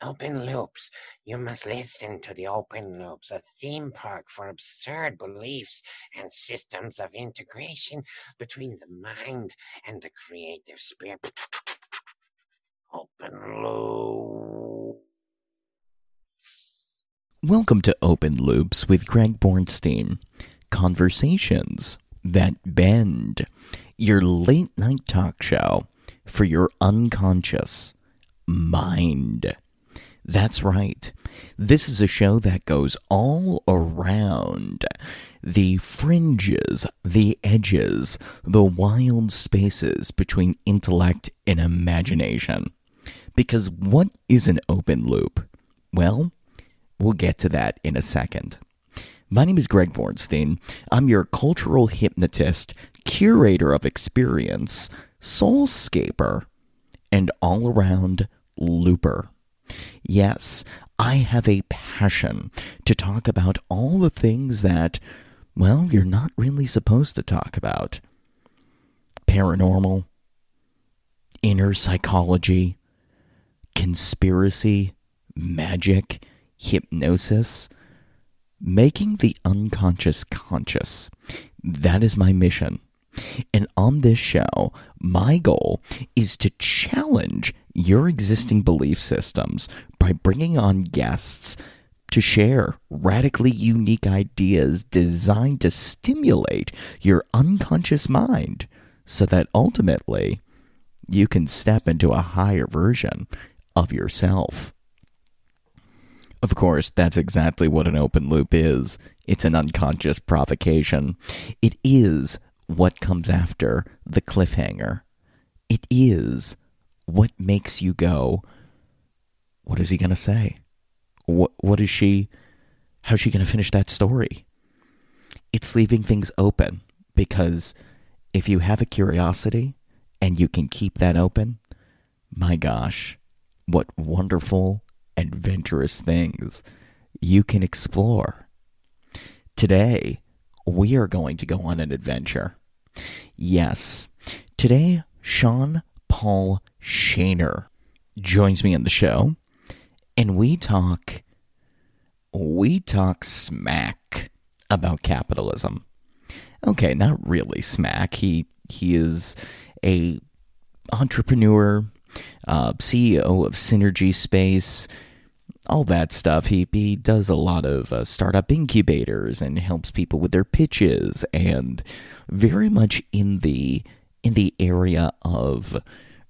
Open Loops. You must listen to the Open Loops, a theme park for absurd beliefs and systems of integration between the mind and the creative spirit. Open Loops. Welcome to Open Loops with Greg Bornstein. Conversations that bend. Your late night talk show for your unconscious mind. That's right. This is a show that goes all around the fringes, the edges, the wild spaces between intellect and imagination. Because what is an open loop? Well, we'll get to that in a second. My name is Greg Bornstein. I'm your cultural hypnotist, curator of experience, soulscaper, and all around looper. Yes, I have a passion to talk about all the things that, well, you're not really supposed to talk about paranormal, inner psychology, conspiracy, magic, hypnosis, making the unconscious conscious. That is my mission. And on this show, my goal is to challenge your existing belief systems by bringing on guests to share radically unique ideas designed to stimulate your unconscious mind so that ultimately you can step into a higher version of yourself. Of course, that's exactly what an open loop is. It's an unconscious provocation. It is what comes after the cliffhanger. It is what makes you go, what is he going to say? What what is she how's she going to finish that story? It's leaving things open because if you have a curiosity and you can keep that open, my gosh, what wonderful adventurous things you can explore. Today, we are going to go on an adventure. Yes, today, Sean Paul Shaner joins me on the show, and we talk we talk smack about capitalism. Okay, not really smack. He he is a entrepreneur, uh, CEO of Synergy Space, all that stuff. He he does a lot of uh, startup incubators and helps people with their pitches, and very much in the in the area of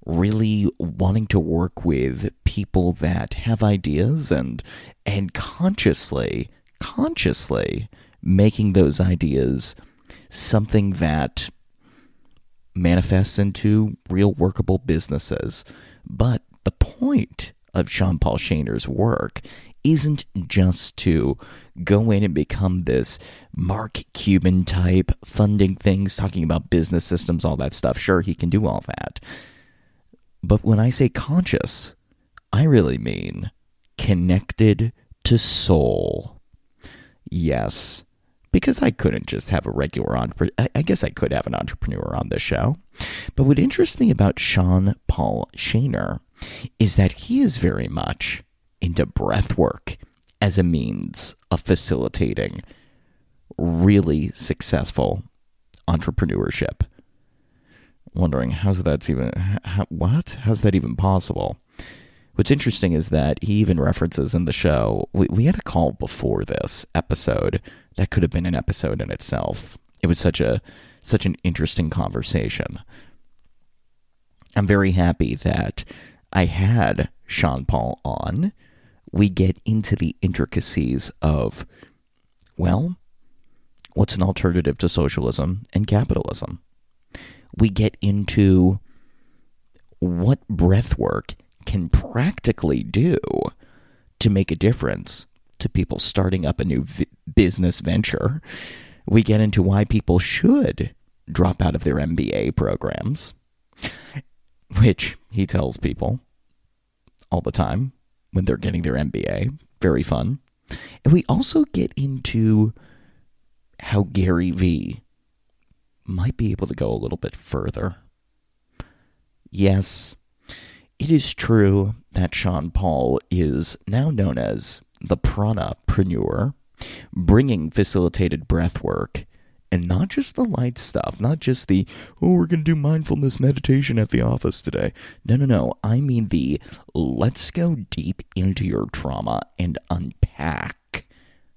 really wanting to work with people that have ideas and and consciously consciously making those ideas something that manifests into real workable businesses. But the point of Sean Paul Shaner's work isn't just to go in and become this Mark Cuban type, funding things, talking about business systems, all that stuff. Sure, he can do all that. But when I say conscious, I really mean connected to soul. Yes, because I couldn't just have a regular entrepreneur. I guess I could have an entrepreneur on this show. But what interests me about Sean Paul Shaner is that he is very much into breath work as a means of facilitating really successful entrepreneurship. Wondering how's that's even how, what? How's that even possible? What's interesting is that he even references in the show. We, we had a call before this episode that could have been an episode in itself. It was such a such an interesting conversation. I'm very happy that I had Sean Paul on. We get into the intricacies of, well, what's an alternative to socialism and capitalism? We get into what breath work can practically do to make a difference to people starting up a new v- business venture. We get into why people should drop out of their MBA programs, which he tells people all the time when they're getting their MBA. Very fun. And we also get into how Gary Vee might be able to go a little bit further. Yes, it is true that Sean Paul is now known as the pranapreneur, bringing facilitated breath work and not just the light stuff, not just the, oh, we're going to do mindfulness meditation at the office today. No, no, no. I mean the let's go deep into your trauma and unpack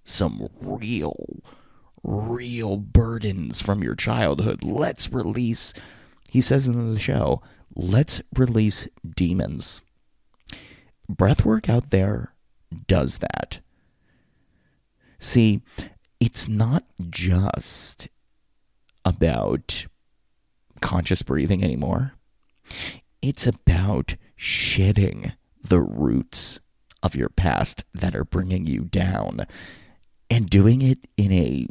some real, real burdens from your childhood. Let's release, he says in the show, let's release demons. Breathwork out there does that. See, it's not just about conscious breathing anymore. It's about shedding the roots of your past that are bringing you down and doing it in a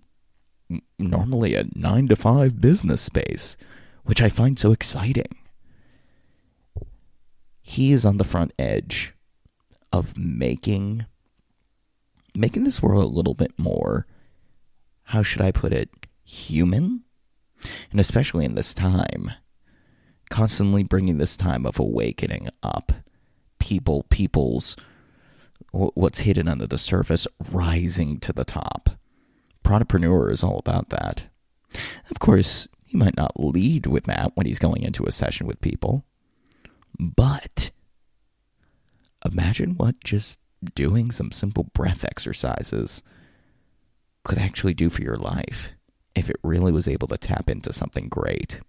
normally a 9 to 5 business space, which I find so exciting. He is on the front edge of making making this world a little bit more how should I put it, human? And especially in this time, constantly bringing this time of awakening up. People, people's, what's hidden under the surface, rising to the top. Pranapreneur is all about that. Of course, he might not lead with that when he's going into a session with people. But imagine what just doing some simple breath exercises could actually do for your life if it really was able to tap into something great.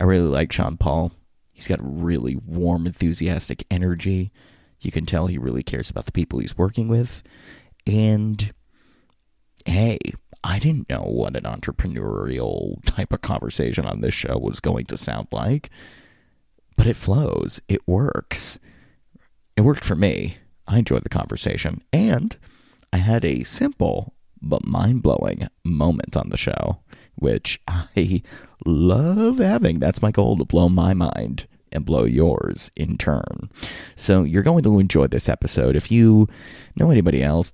I really like Sean Paul. He's got really warm, enthusiastic energy. You can tell he really cares about the people he's working with. And hey, I didn't know what an entrepreneurial type of conversation on this show was going to sound like, but it flows. It works. It worked for me. I enjoyed the conversation. And I had a simple but mind blowing moment on the show, which I love having. That's my goal to blow my mind and blow yours in turn. So you're going to enjoy this episode. If you know anybody else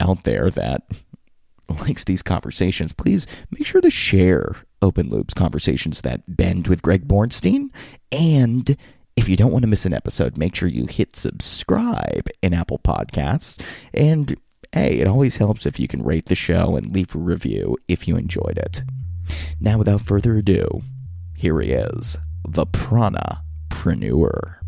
out there that likes these conversations, please make sure to share Open Loops conversations that bend with Greg Bornstein. And if you don't want to miss an episode, make sure you hit subscribe in Apple Podcasts and hey, it always helps if you can rate the show and leave a review if you enjoyed it. Now, without further ado, here he is, the Pranapreneur.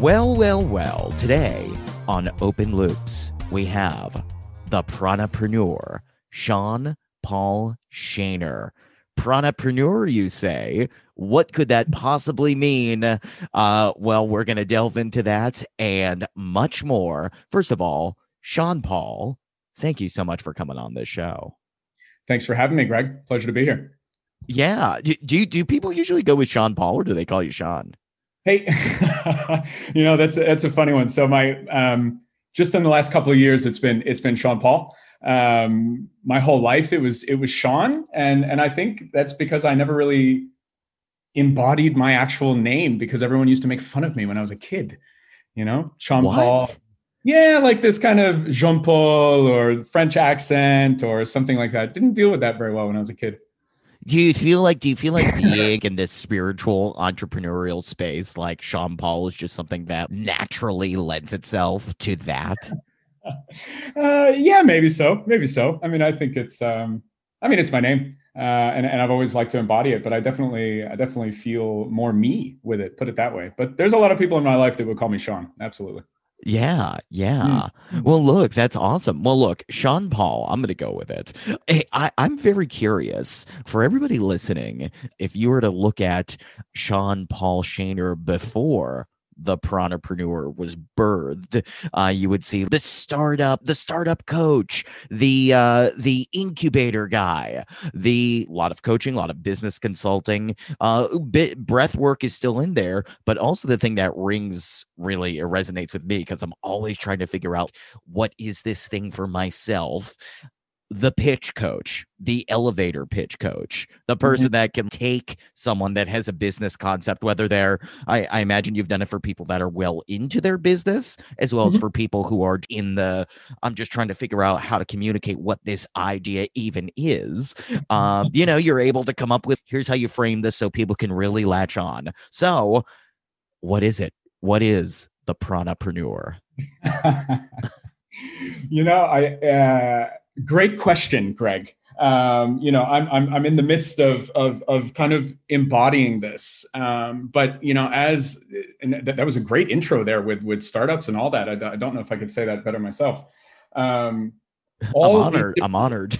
Well, well, well, today on Open Loops, we have the pranapreneur, Sean Paul Shaner. Pranapreneur, you say? What could that possibly mean? Uh, well, we're going to delve into that and much more. First of all, Sean Paul, thank you so much for coming on this show. Thanks for having me, Greg. Pleasure to be here. Yeah. Do, do, do people usually go with Sean Paul or do they call you Sean? Hey, you know that's that's a funny one. So my um, just in the last couple of years, it's been it's been Sean Paul. Um, my whole life, it was it was Sean, and and I think that's because I never really embodied my actual name because everyone used to make fun of me when I was a kid. You know, Sean What? Paul. Yeah, like this kind of Jean Paul or French accent or something like that. Didn't deal with that very well when I was a kid. Do you feel like do you feel like being in this spiritual entrepreneurial space like Sean Paul is just something that naturally lends itself to that? uh, yeah, maybe so. Maybe so. I mean, I think it's. Um, I mean, it's my name, uh, and and I've always liked to embody it. But I definitely, I definitely feel more me with it. Put it that way. But there's a lot of people in my life that would call me Sean. Absolutely. Yeah, yeah. Mm-hmm. Well, look, that's awesome. Well, look, Sean Paul, I'm going to go with it. Hey, I, I'm very curious for everybody listening. If you were to look at Sean Paul Shaner before the pranapreneur was birthed. Uh, you would see the startup, the startup coach, the uh, the incubator guy, the lot of coaching, a lot of business consulting. Uh, bit, breath work is still in there, but also the thing that rings really resonates with me because I'm always trying to figure out what is this thing for myself the pitch coach, the elevator pitch coach, the person mm-hmm. that can take someone that has a business concept, whether they're, I, I, imagine you've done it for people that are well into their business, as well mm-hmm. as for people who are in the, I'm just trying to figure out how to communicate what this idea even is. Um, you know, you're able to come up with, here's how you frame this so people can really latch on. So, what is it? What is the pranapreneur? you know, I, uh, Great question, Greg. Um, you know, I'm, I'm, I'm in the midst of, of, of kind of embodying this. Um, but, you know, as, and that, that was a great intro there with, with startups and all that. I, I don't know if I could say that better myself. Um, all I'm honored. The, I'm honored.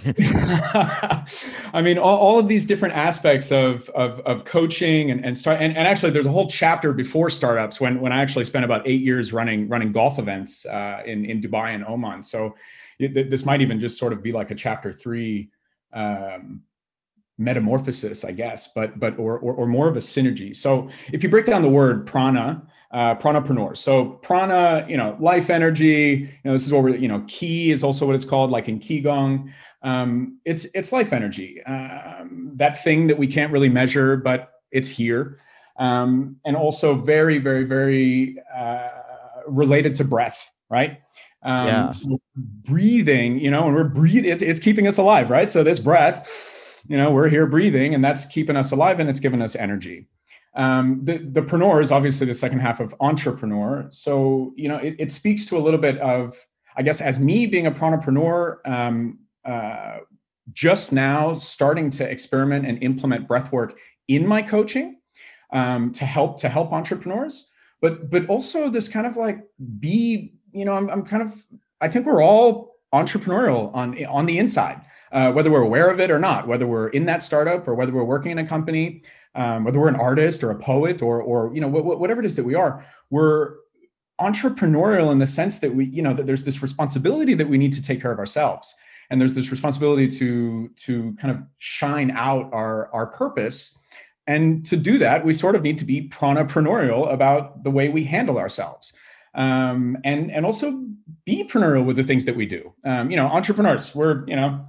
I mean, all, all of these different aspects of, of, of coaching and, and start, and, and actually there's a whole chapter before startups when, when I actually spent about eight years running, running golf events uh, in, in Dubai and Oman. So it, this might even just sort of be like a chapter three um, metamorphosis, I guess, but but or, or, or more of a synergy. So if you break down the word prana, uh, pranapreneur. So prana, you know, life energy. You know, this is what we're you know, ki is also what it's called, like in qigong. Um, it's it's life energy, um, that thing that we can't really measure, but it's here, um, and also very very very uh, related to breath, right? Um, yeah. So breathing, you know, and we're breathing, it's, it's keeping us alive, right? So this breath, you know, we're here breathing and that's keeping us alive and it's giving us energy. Um, the, the preneur is obviously the second half of entrepreneur. So, you know, it, it speaks to a little bit of, I guess, as me being a preneur, um, uh, just now starting to experiment and implement breath work in my coaching um, to help to help entrepreneurs but but also this kind of like be you know, I'm, I'm kind of, I think we're all entrepreneurial on on the inside, uh, whether we're aware of it or not, whether we're in that startup or whether we're working in a company, um, whether we're an artist or a poet or or you know wh- whatever it is that we are, we're entrepreneurial in the sense that we you know that there's this responsibility that we need to take care of ourselves. And there's this responsibility to to kind of shine out our our purpose. And to do that we sort of need to be pranapreneur about the way we handle ourselves um, and and also be entrepreneurial with the things that we do. Um, you know, entrepreneurs, we're you know,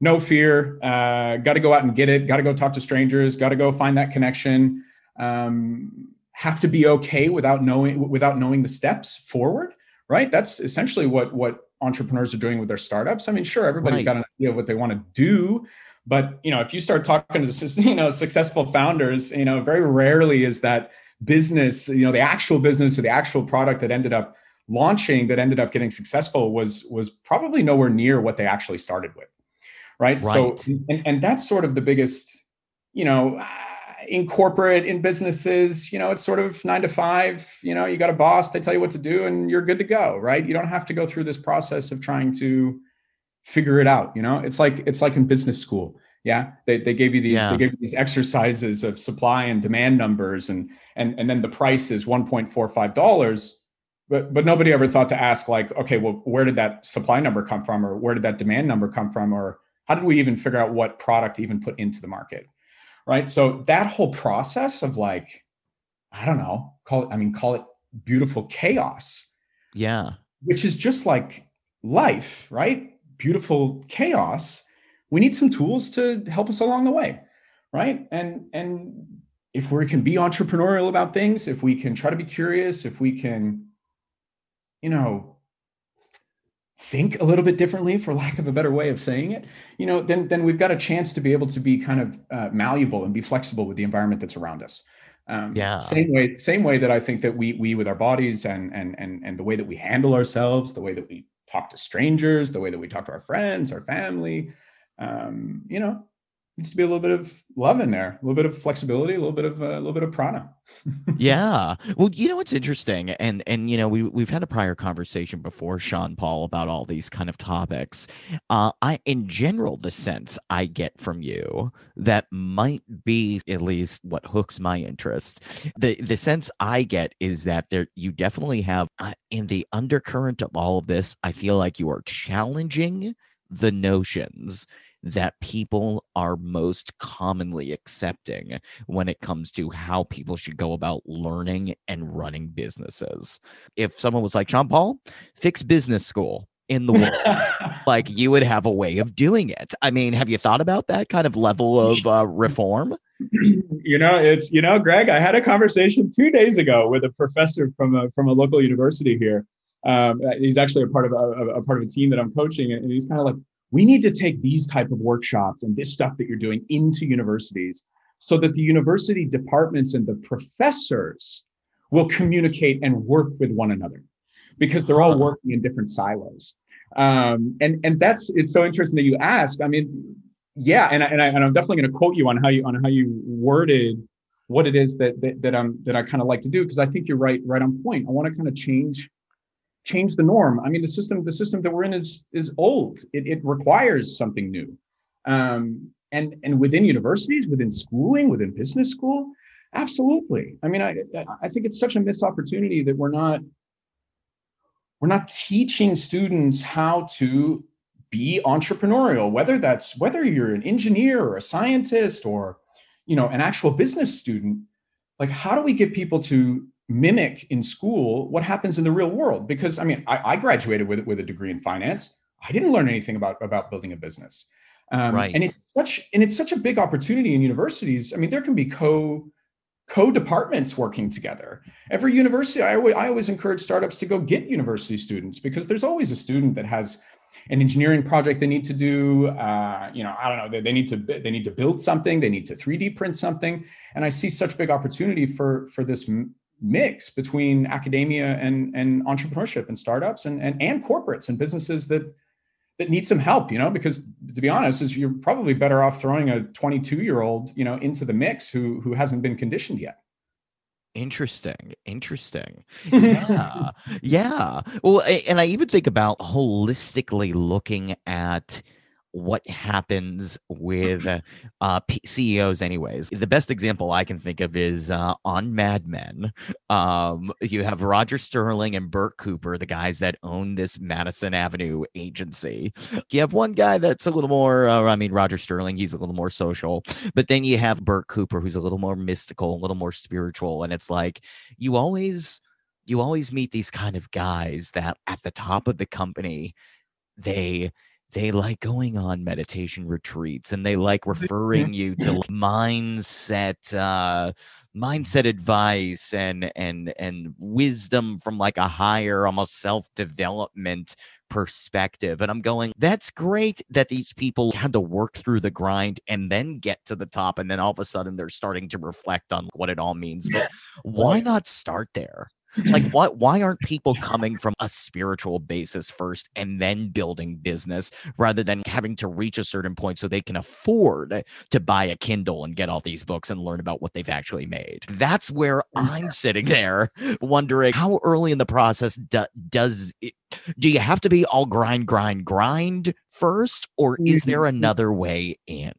no fear. Uh, got to go out and get it. Got to go talk to strangers. Got to go find that connection. Um, have to be okay without knowing without knowing the steps forward. Right. That's essentially what what entrepreneurs are doing with their startups. I mean, sure, everybody's right. got an idea of what they want to do, but you know, if you start talking to you know successful founders, you know, very rarely is that business, you know, the actual business or the actual product that ended up launching that ended up getting successful was was probably nowhere near what they actually started with. Right. right. So and, and that's sort of the biggest, you know, uh, in corporate, in businesses, you know, it's sort of nine to five, you know, you got a boss, they tell you what to do and you're good to go, right? You don't have to go through this process of trying to figure it out. You know, it's like it's like in business school yeah they, they gave you these yeah. they gave you these exercises of supply and demand numbers and and and then the price is 1.45 dollars but but nobody ever thought to ask like okay well where did that supply number come from or where did that demand number come from or how did we even figure out what product to even put into the market right? So that whole process of like i don't know call it i mean call it beautiful chaos. Yeah. Which is just like life right? Beautiful chaos we need some tools to help us along the way right? And and if we can be entrepreneurial about things if we can try to be curious if we can you know think a little bit differently for lack of a better way of saying it you know then then we've got a chance to be able to be kind of uh, malleable and be flexible with the environment that's around us. Um, yeah. same way same way that i think that we we with our bodies and and and and the way that we handle ourselves the way that we talk to strangers the way that we talk to our friends our family um, you know, needs to be a little bit of love in there, a little bit of flexibility, a little bit of uh, a little bit of prana. yeah. Well, you know what's interesting, and and you know we we've had a prior conversation before, Sean Paul, about all these kind of topics. Uh, I, in general, the sense I get from you that might be at least what hooks my interest. The the sense I get is that there you definitely have uh, in the undercurrent of all of this. I feel like you are challenging the notions that people are most commonly accepting when it comes to how people should go about learning and running businesses. If someone was like, Sean Paul, fix business school in the world, like you would have a way of doing it. I mean, have you thought about that kind of level of uh, reform? you know, it's you know, Greg. I had a conversation two days ago with a professor from a from a local university here. Um, he's actually a part of a, a, part of a team that I'm coaching, and he's kind of like, we need to take these type of workshops and this stuff that you're doing into universities so that the university departments and the professors will communicate and work with one another because they're all working in different silos. Um, and and that's it's so interesting that you ask. I mean yeah and, I, and, I, and i'm definitely going to quote you on how you on how you worded what it is that that, that i'm that i kind of like to do because i think you're right right on point. I want to kind of change change the norm. I mean, the system the system that we're in is is old. It, it requires something new. Um, and and within universities, within schooling, within business school, absolutely. I mean, I I think it's such a missed opportunity that we're not we're not teaching students how to be entrepreneurial whether that's whether you're an engineer or a scientist or you know an actual business student like how do we get people to mimic in school what happens in the real world. Because i mean i, I graduated with with a degree in finance. I didn't learn anything about about building a business. Um, right. and it's such and it's such a big opportunity in universities. I mean there can be co co departments working together. Every university I always, I always encourage startups to go get university students because there's always a student that has an engineering project they need to do. Uh, you know i don't know they, they need to they need to build something. They need to 3d print something. And i see such big opportunity for for this mix between academia and and entrepreneurship and startups and and, and corporates and businesses that that need some help you know because to be honest is you're probably better off throwing a 22 year old you know into the mix who who hasn't been conditioned yet Interesting. Interesting. Yeah. yeah. Well, and I even think about holistically looking at what happens with uh, P- CEOs, anyways. The best example I can think of is uh, on Mad Men. Um, you have Roger Sterling and Bert Cooper, the guys that own this Madison Avenue agency. You have one guy that's a little more, uh, I mean, Roger Sterling, he's a little more social, but then you have Bert Cooper, who's a little more mystical, a little more spiritual. And it's like you always, you always meet these kind of guys that at the top of the company, they they like going on meditation retreats and they like referring you to mindset uh mindset advice and and and wisdom from like a higher almost self-development perspective and i'm going that's great that these people had to work through the grind and then get to the top and then all of a sudden they're starting to reflect on what it all means but why not start there like what why aren't people coming from a spiritual basis first and then building business rather than having to reach a certain point so they can afford to buy a kindle and get all these books and learn about what they've actually made? That's where i'm sitting there wondering how early in the process do, does it, do you have to be all grind grind grind first or is there mm-hmm. another way in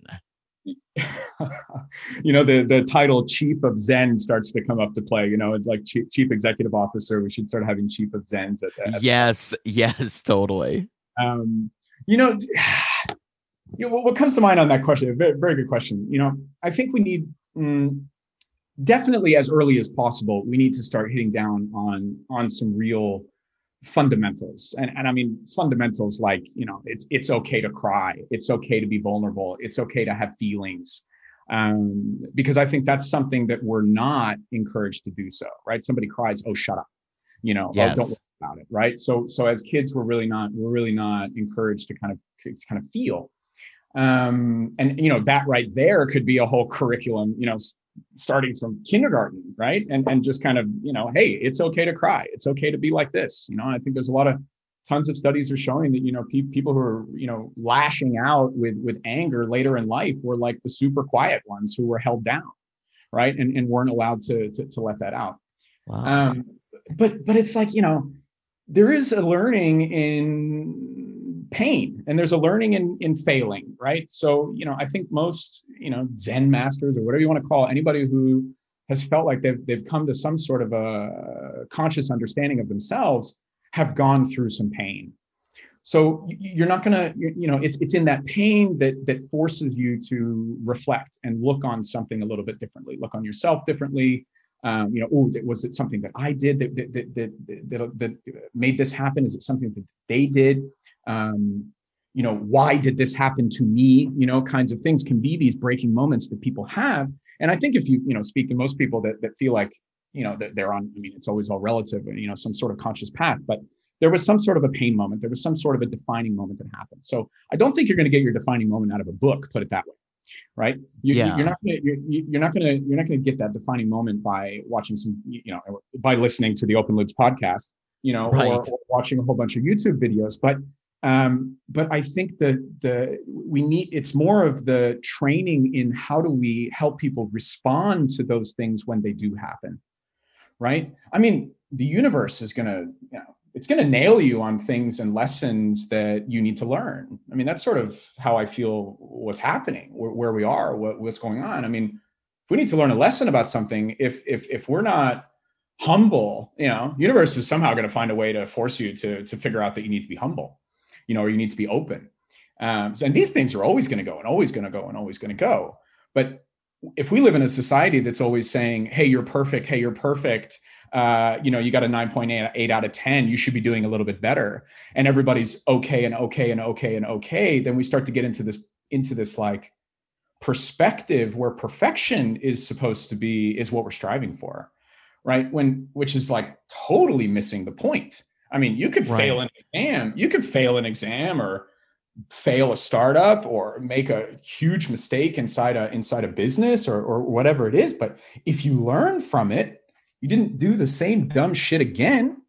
you know the the title chief of zen starts to come up to play you know it's like chief, chief executive officer we should start having chief of zens at, at yes yes totally. Um you know, you know what comes to mind on that question very, very good question. You know i think we need mm, definitely as early as possible we need to start hitting down on on some real fundamentals. And, and i mean fundamentals like you know it's it's okay to cry. It's okay to be vulnerable. It's okay to have feelings. Um, because i think that's something that we're not encouraged to do so right? Somebody cries oh shut up. You know yes. oh, don't worry about it right? So so as kids we're really not we're really not encouraged to kind of to kind of feel. Um, and you know that right there could be a whole curriculum you know starting from kindergarten, right? And and just kind of, you know, hey, it's okay to cry. It's okay to be like this. You know, I think there's a lot of tons of studies are showing that you know pe- people who are you know lashing out with with anger later in life were like the super quiet ones who were held down right and, and weren't allowed to, to to let that out Wow. um but but it's like you know there is a learning in pain and there's a learning in in failing right? So you know i think most you know zen masters or whatever you want to call it, anybody who has felt like they've they've come to some sort of a conscious understanding of themselves have gone through some pain. So you're not gonna you you know it's it's in that pain that that forces you to reflect and look on something a little bit differently look on yourself differently um, you know oh was it something that i did that that, that that that that made this happen? Is it something that they did? Um, you know why did this happen to me? You know kinds of things can be these breaking moments that people have. And i think if you you know speak to most people that that feel like you know that they're on i mean it's always all relative you know some sort of conscious path but there was some sort of a pain moment. There was some sort of a defining moment that happened. So i don't think you're going to get your defining moment out of a book put it that way right you, Yeah. you're not gonna, you're, you're not going to you're not to get that defining moment by watching some you know by listening to the open loops podcast you know Right. or, or watching a whole bunch of youtube videos but um but i think that the we need it's more of the training in how do we help people respond to those things when they do happen right i mean the universe is going to you know it's going to nail you on things and lessons that you need to learn. I mean that's sort of how i feel what's happening where, we are what, what's going on. I mean if we need to learn a lesson about something if if if we're not humble you know universe is somehow going to find a way to force you to to figure out that you need to be humble you know or you need to be open. Um, and these things are always going to go and always going to go and always going to go. But if we live in a society that's always saying hey you're perfect hey you're perfect uh, you know you got a 9.8 out of 10 you should be doing a little bit better. And everybody's okay and okay and okay and okay. Then we start to get into this into this like perspective where perfection is supposed to be is what we're striving for right? When which is like totally missing the point. I mean you could fail an exam you could fail an exam or fail a startup or make a huge mistake inside a inside a business or or whatever it is. But if you learn from it you didn't do the same dumb shit again.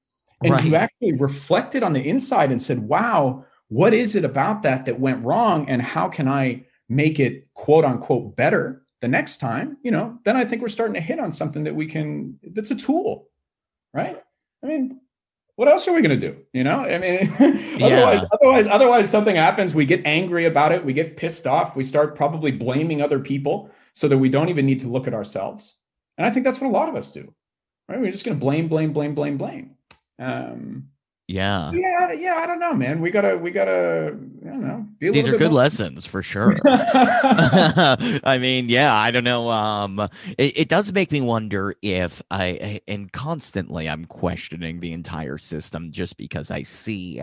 And you actually reflected on the inside and said wow what is it about that that went wrong? And how can i make it quote unquote better the next time? You know then i think we're starting to hit on something that we can that's a tool right? I mean what else are we going to do? You know i mean otherwise, otherwise otherwise something happens we get angry about it we get pissed off we start probably blaming other people so that we don't even need to look at ourselves. And i think that's what a lot of us do right we're just going to blame blame blame blame blame um yeah. yeah yeah i don't know man we gotta we gotta i don't know These are good more- lessons for sure. I mean, yeah, I don't know. Um, it, it does make me wonder if I, and constantly I'm questioning the entire system just because I see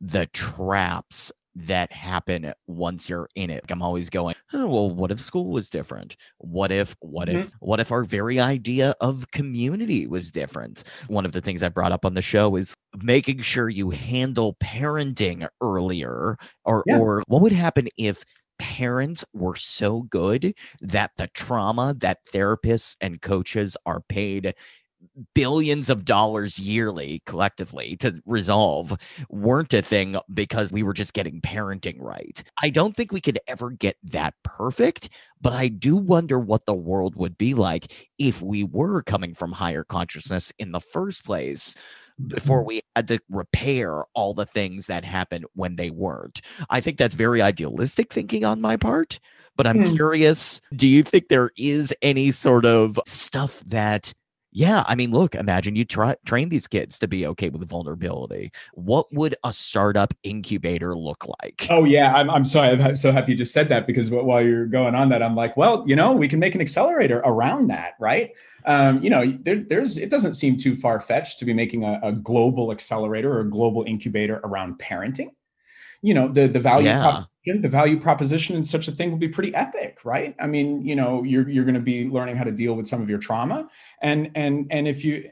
the traps that happen once you're in it. I'm always going, oh, well, what if school was different? What if, what if, mm-hmm. what if our very idea of community was different? One of the things I brought up on the show is making sure you handle parenting earlier or Yeah. or what would happen if parents were so good that the trauma that therapists and coaches are paid billions of dollars yearly collectively to resolve weren't a thing because we were just getting parenting right. I don't think we could ever get that perfect, but I do wonder what the world would be like if we were coming from higher consciousness in the first place before we had to repair all the things that happened when they weren't. I think that's very idealistic thinking on my part, but I'm Hmm. curious do you think there is any sort of stuff that yeah, I mean, look, imagine you try train these kids to be okay with vulnerability. What would a startup incubator look like? Oh yeah, I'm, I'm sorry. I'm so happy you just said that because while you're going on that, I'm like, well, you know, we can make an accelerator around that, right? Um, you know, there, there's it doesn't seem too far fetched to be making a, a global accelerator or a global incubator around parenting. You know, the the value Yeah. The value proposition in such a thing will be pretty epic, right? I mean, you know, you're you're going to be learning how to deal with some of your trauma, and and and if you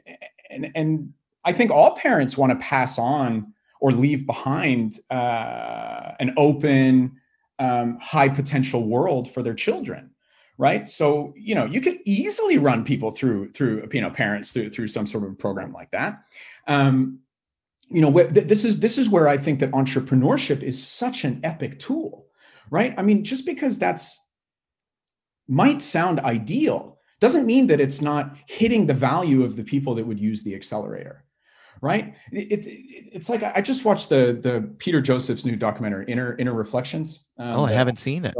and and I think all parents want to pass on or leave behind uh, an open, um, high potential world for their children, right? So you know you could easily run people through through you know parents through through some sort of program like that. Um, you know wh- th- this is this is where i think that entrepreneurship is such an epic tool right i mean just because that's might sound ideal doesn't mean that it's not hitting the value of the people that would use the accelerator right it, it, it's like i just watched the the peter joseph's new documentary inner InterReflections um, oh, I haven't seen it.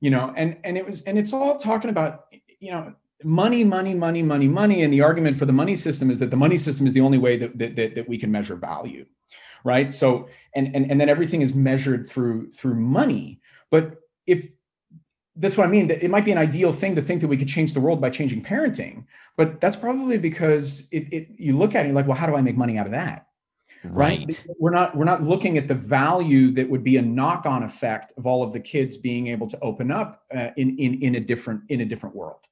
you know and and it was and it's all talking about you know money money money money money and the argument for the money system is that the money system is the only way that that, that, that we can measure value right? So and, and and then everything is measured through through money. But if that's what i mean that it might be an ideal thing to think that we could change the world by changing parenting but that's probably because it, it you look at it like well how do i make money out of that? Right? we're not we're not looking at the value that would be a knock-on effect of all of the kids being able to open up uh, in in in a different in a different world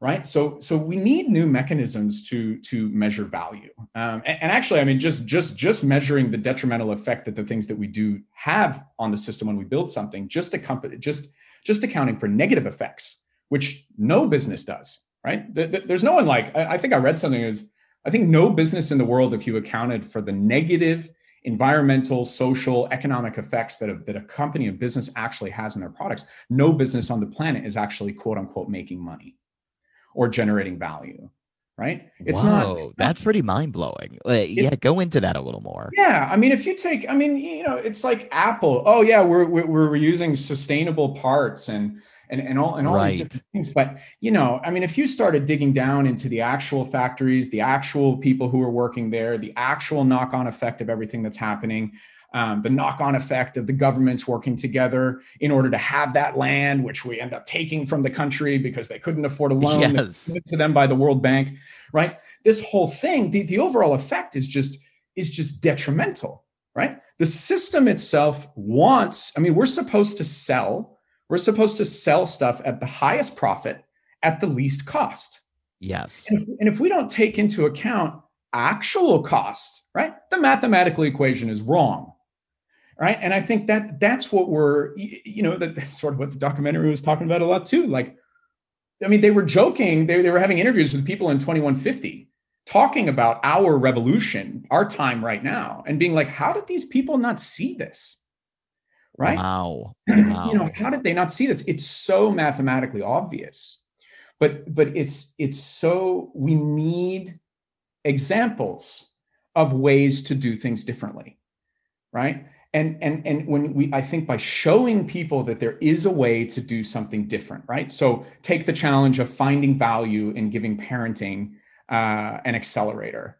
right? So so we need new mechanisms to to measure value. Um, and, and actually i mean just just just measuring the detrimental effect that the things that we do have on the system when we build something just a company just just accounting for negative effects which no business does right? Th- th- there's no one like I, I think i read something is I think no business in the world, if you accounted for the negative environmental, social, economic effects that a, that a company, a business actually has in their products, no business on the planet is actually quote unquote making money or generating value. Right? It's Whoa, not. that's pretty mind blowing. yeah, go into that a little more. Yeah, I mean, if you take, I mean, you know, it's like Apple. Oh yeah, we're we're, we're using sustainable parts and and and all and all Right. these different things. But you know, I mean, if you started digging down into the actual factories, the actual people who are working there, the actual knock-on effect of everything that's happening, um, the knock-on effect of the governments working together in order to have that land, which we end up taking from the country because they couldn't afford a loan Yes. to them by the World Bank, right? This whole thing, the, the overall effect is just is just detrimental, right? The system itself wants, I mean, we're supposed to sell, we're supposed to sell stuff at the highest profit at the least cost. Yes. And if, and if we don't take into account actual cost, right? The mathematical equation is wrong. Right. And I think that that's what we're, you know, that, that's sort of what the documentary was talking about a lot too. Like, I mean, they were joking, they, they were having interviews with people in 2150 talking about our revolution, our time right now, and being like, how did these people not see this? Right Wow. you know how did they not see this it's so mathematically obvious but but it's it's so we need examples of ways to do things differently right and and and when we i think by showing people that there is a way to do something different right? So take the challenge of finding value in giving parenting uh, an accelerator.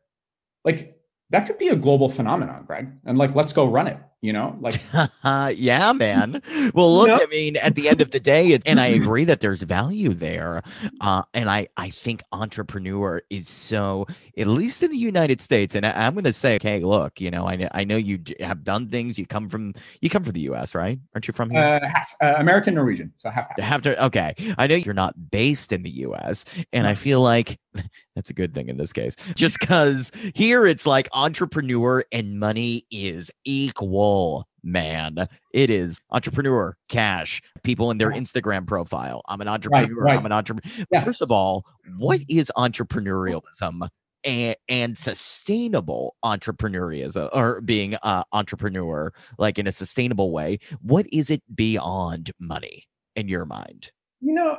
Like that could be a global phenomenon greg. And like let's go run it you know like yeah, man. Well, look? I mean, at the end of the day, and I agree that there's value there. Uh, and I, I think entrepreneur is so, at least in the United States, and I, I'm going to say, okay, look, you know, I, know- I know you have done things. You come from, you come from the U.S., right? Aren't you from here? uh, half, uh, american norwegian so half half have to okay i know you're not based in the us and i feel like that's a good thing in this case just because here it's like entrepreneur and money is equal man. It is entrepreneur cash people in their instagram profile. I'm an entrepreneur right. i'm an entrepreneur Yeah. first of all what is entrepreneurialism and, and sustainable entrepreneurism or being uh entrepreneur like in a sustainable way what is it beyond money in your mind? You know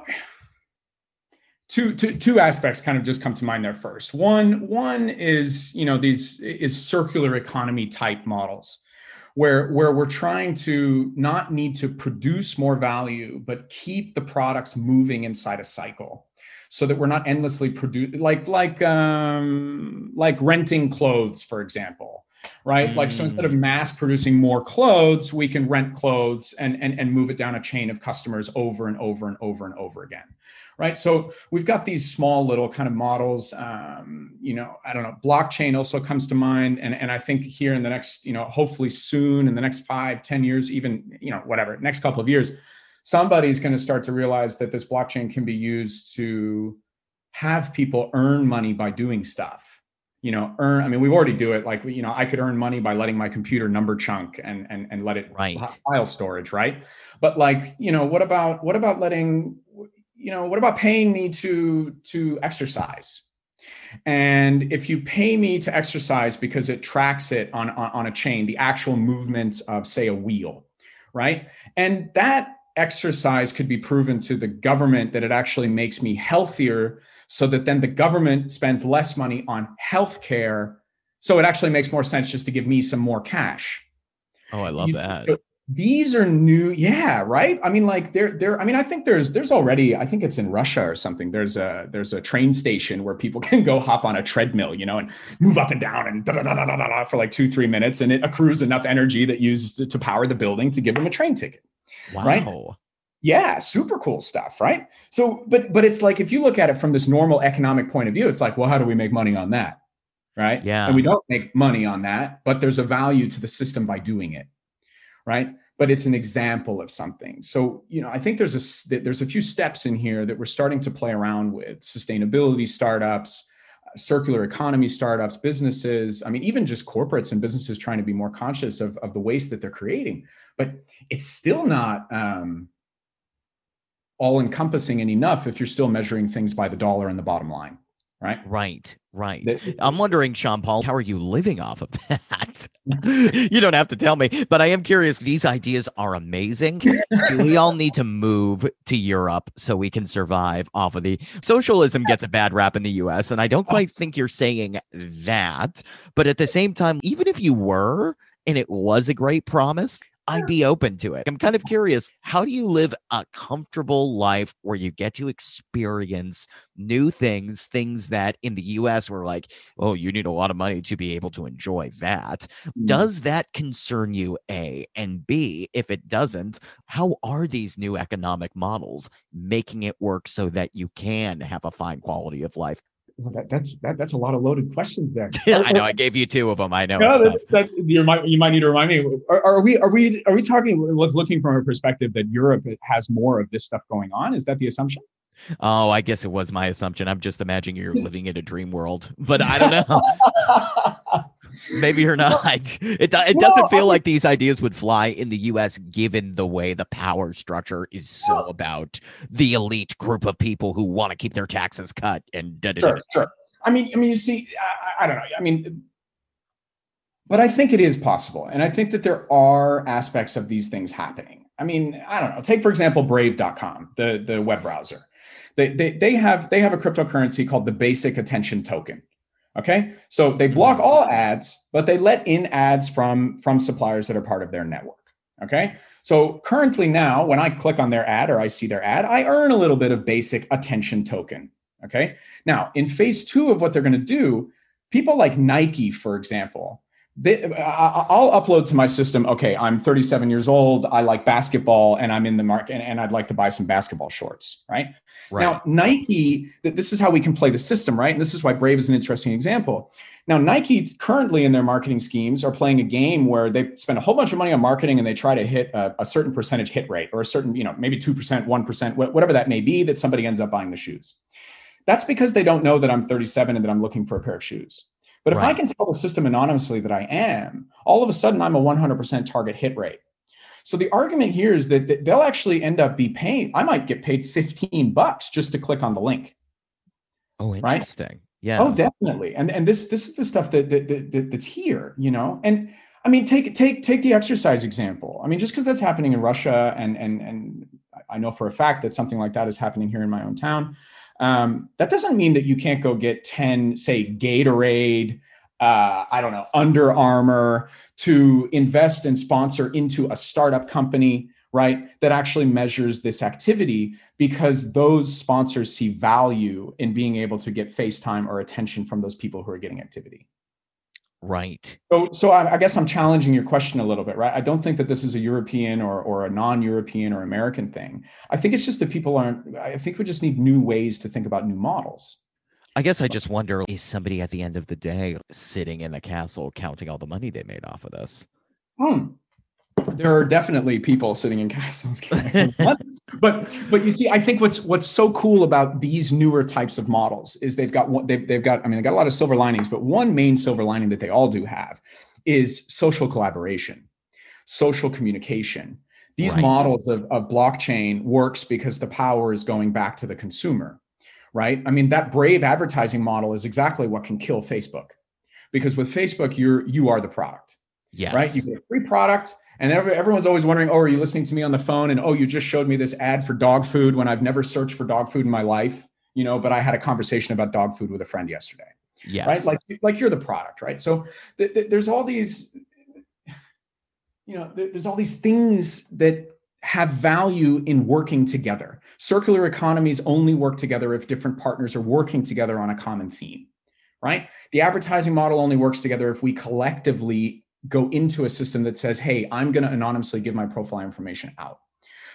two, two, two aspects kind of just come to mind there first. One one is you know these is circular economy type models where where we're trying to not need to produce more value but keep the products moving inside a cycle so that we're not endlessly produce like like um like renting clothes for example right? Like so instead of mass producing more clothes we can rent clothes and, and and move it down a chain of customers over and over and over and over again right? So we've got these small little kind of models um, you know i don't know blockchain also comes to mind. And, and i think here in the next you know hopefully soon in the next five ten years even you know whatever next couple of years somebody's going to start to realize that this blockchain can be used to have people earn money by doing stuff. You know earn i mean we've already do it. Like you know i could earn money by letting my computer number chunk and and, and let it Right. file storage right? But like you know what about what about letting you know what about paying me to to exercise And if you pay me to exercise because it tracks it on, on, on a chain, the actual movements of, say, a wheel, right? And that exercise could be proven to the government that it actually makes me healthier so that then the government spends less money on healthcare. So it actually makes more sense just to give me some more cash. Oh, I love You- that. so these are new, yeah, right. I mean, like there, there. I mean, I think there's, there's already. I think it's in Russia or something. There's a, there's a train station where people can go hop on a treadmill, you know, and move up and down and da da da da da da for like two, three minutes, and it accrues enough energy that uses to, to power the building to give them a train ticket. Wow. right? Yeah, super cool stuff, right? So, but but it's like if you look at it from this normal economic point of view, it's like, well, how do we make money on that? Right? Yeah. And we don't make money on that, but there's a value to the system by doing it. Right? But it's an example of something. So, you know, I think there's a there's a few steps in here that we're starting to play around with sustainability startups, uh, circular economy startups, businesses. I mean, even just corporates and businesses trying to be more conscious of, of the waste that they're creating. But it's still not um, all encompassing and enough if you're still measuring things by the dollar and the bottom line, right? Right. Right. I'm wondering, Sean Paul, how are you living off of that? you don't have to tell me, but I am curious. These ideas are amazing. Do we all need to move to Europe so we can survive off of the socialism gets a bad rap in the US. And I don't quite think you're saying that. But at the same time, even if you were and it was a great promise, I'd be open to it. I'm kind of curious how do you live a comfortable life where you get to experience new things, things that in the US were like, oh, you need a lot of money to be able to enjoy that. Mm-hmm. Does that concern you, A? And B, if it doesn't, how are these new economic models making it work so that you can have a fine quality of life? Well, that, that's that, that's a lot of loaded questions there. I know I gave you two of them. I know. No, that, that, you might you might need to remind me. Are, are we are we are we talking look- looking from a perspective that Europe has more of this stuff going on? Is that the assumption? Oh, I guess it was my assumption. I'm just imagining you're living in a dream world, but I don't know. Maybe you're not. It, it No, doesn't I feel mean- like these ideas would fly in the US given the way the power structure is so No. about the elite group of people who want to keep their taxes cut and da, da, sure, da. sure. I mean, I mean, you see, I, I don't know. I mean, but I think it is possible, and I think that there are aspects of these things happening. I mean, I don't know. Take for example, Brave.com, the the web browser. They they they have they have a cryptocurrency called the Basic Attention Token. Okay, so they mm-hmm. block all ads, but they let in ads from from suppliers that are part of their network. Okay, so currently now, when I click on their ad or I see their ad, I earn a little bit of basic attention token. Okay. Now, in phase two of what they're going to do, people like Nike, for example, they, I'll upload to my system. Okay, I'm 37 years old. I like basketball, and I'm in the market, and, and I'd like to buy some basketball shorts. Right? Right. Now, Nike. This is how we can play the system, right? And this is why Brave is an interesting example. Now, Nike currently in their marketing schemes are playing a game where they spend a whole bunch of money on marketing and they try to hit a, a certain percentage hit rate or a certain, you know, maybe 2%, 1%, whatever that may be, that somebody ends up buying the shoes. That's because they don't know that I'm 37 and that I'm looking for a pair of shoes. But if I can tell the system anonymously that I am, all of a sudden I'm a 100% target hit rate. So the argument here is that that they'll actually end up be paying. I might get paid 15 bucks just to click on the link. oh, right? interesting. Yeah. Oh, definitely. And and this this is the stuff that, that, that, that- that's here, you know. And I mean, take take take the exercise example. I mean, just because that's happening in Russia, and and and I know for a fact that something like that is happening here in my own town. Um, that doesn't mean that you can't go get ten, say, Gatorade. Uh, I don't know, Under Armour to invest and sponsor into a startup company, right? That actually measures this activity because those sponsors see value in being able to get FaceTime or attention from those people who are getting activity. Right. So, so I, I guess I'm challenging your question a little bit, right? I don't think that this is a European or, or a non-European or American thing. I think it's just that people aren't. I think we just need new ways to think about new models. I guess I just wonder is somebody at the end of the day sitting in a castle counting all the money they made off of this? Hmm. There are definitely people sitting in castles, but but you see, I think what's what's so cool about these newer types of models is they've got one they've, they've got I mean they've got a lot of silver linings, but one main silver lining that they all do have is social collaboration, social communication. These Right. models of, of blockchain works because the power is going back to the consumer right? I mean, that brave advertising model is exactly what can kill Facebook. Because with Facebook, you're you are the product. Yes. Right? You get a free product and every, everyone's always wondering, oh, are you listening to me on the phone? And oh, you just showed me this ad for dog food when I've never searched for dog food in my life, you know, but I had a conversation about dog food with a friend yesterday. Yes. Right. Like, like you're the product, right? So th- th- there's all these, you know, th- there's all these things that have value in working together. Circular economies only work together if different partners are working together on a common theme, right? The advertising model only works together if we collectively go into a system that says, hey, I'm going to anonymously give my profile information out.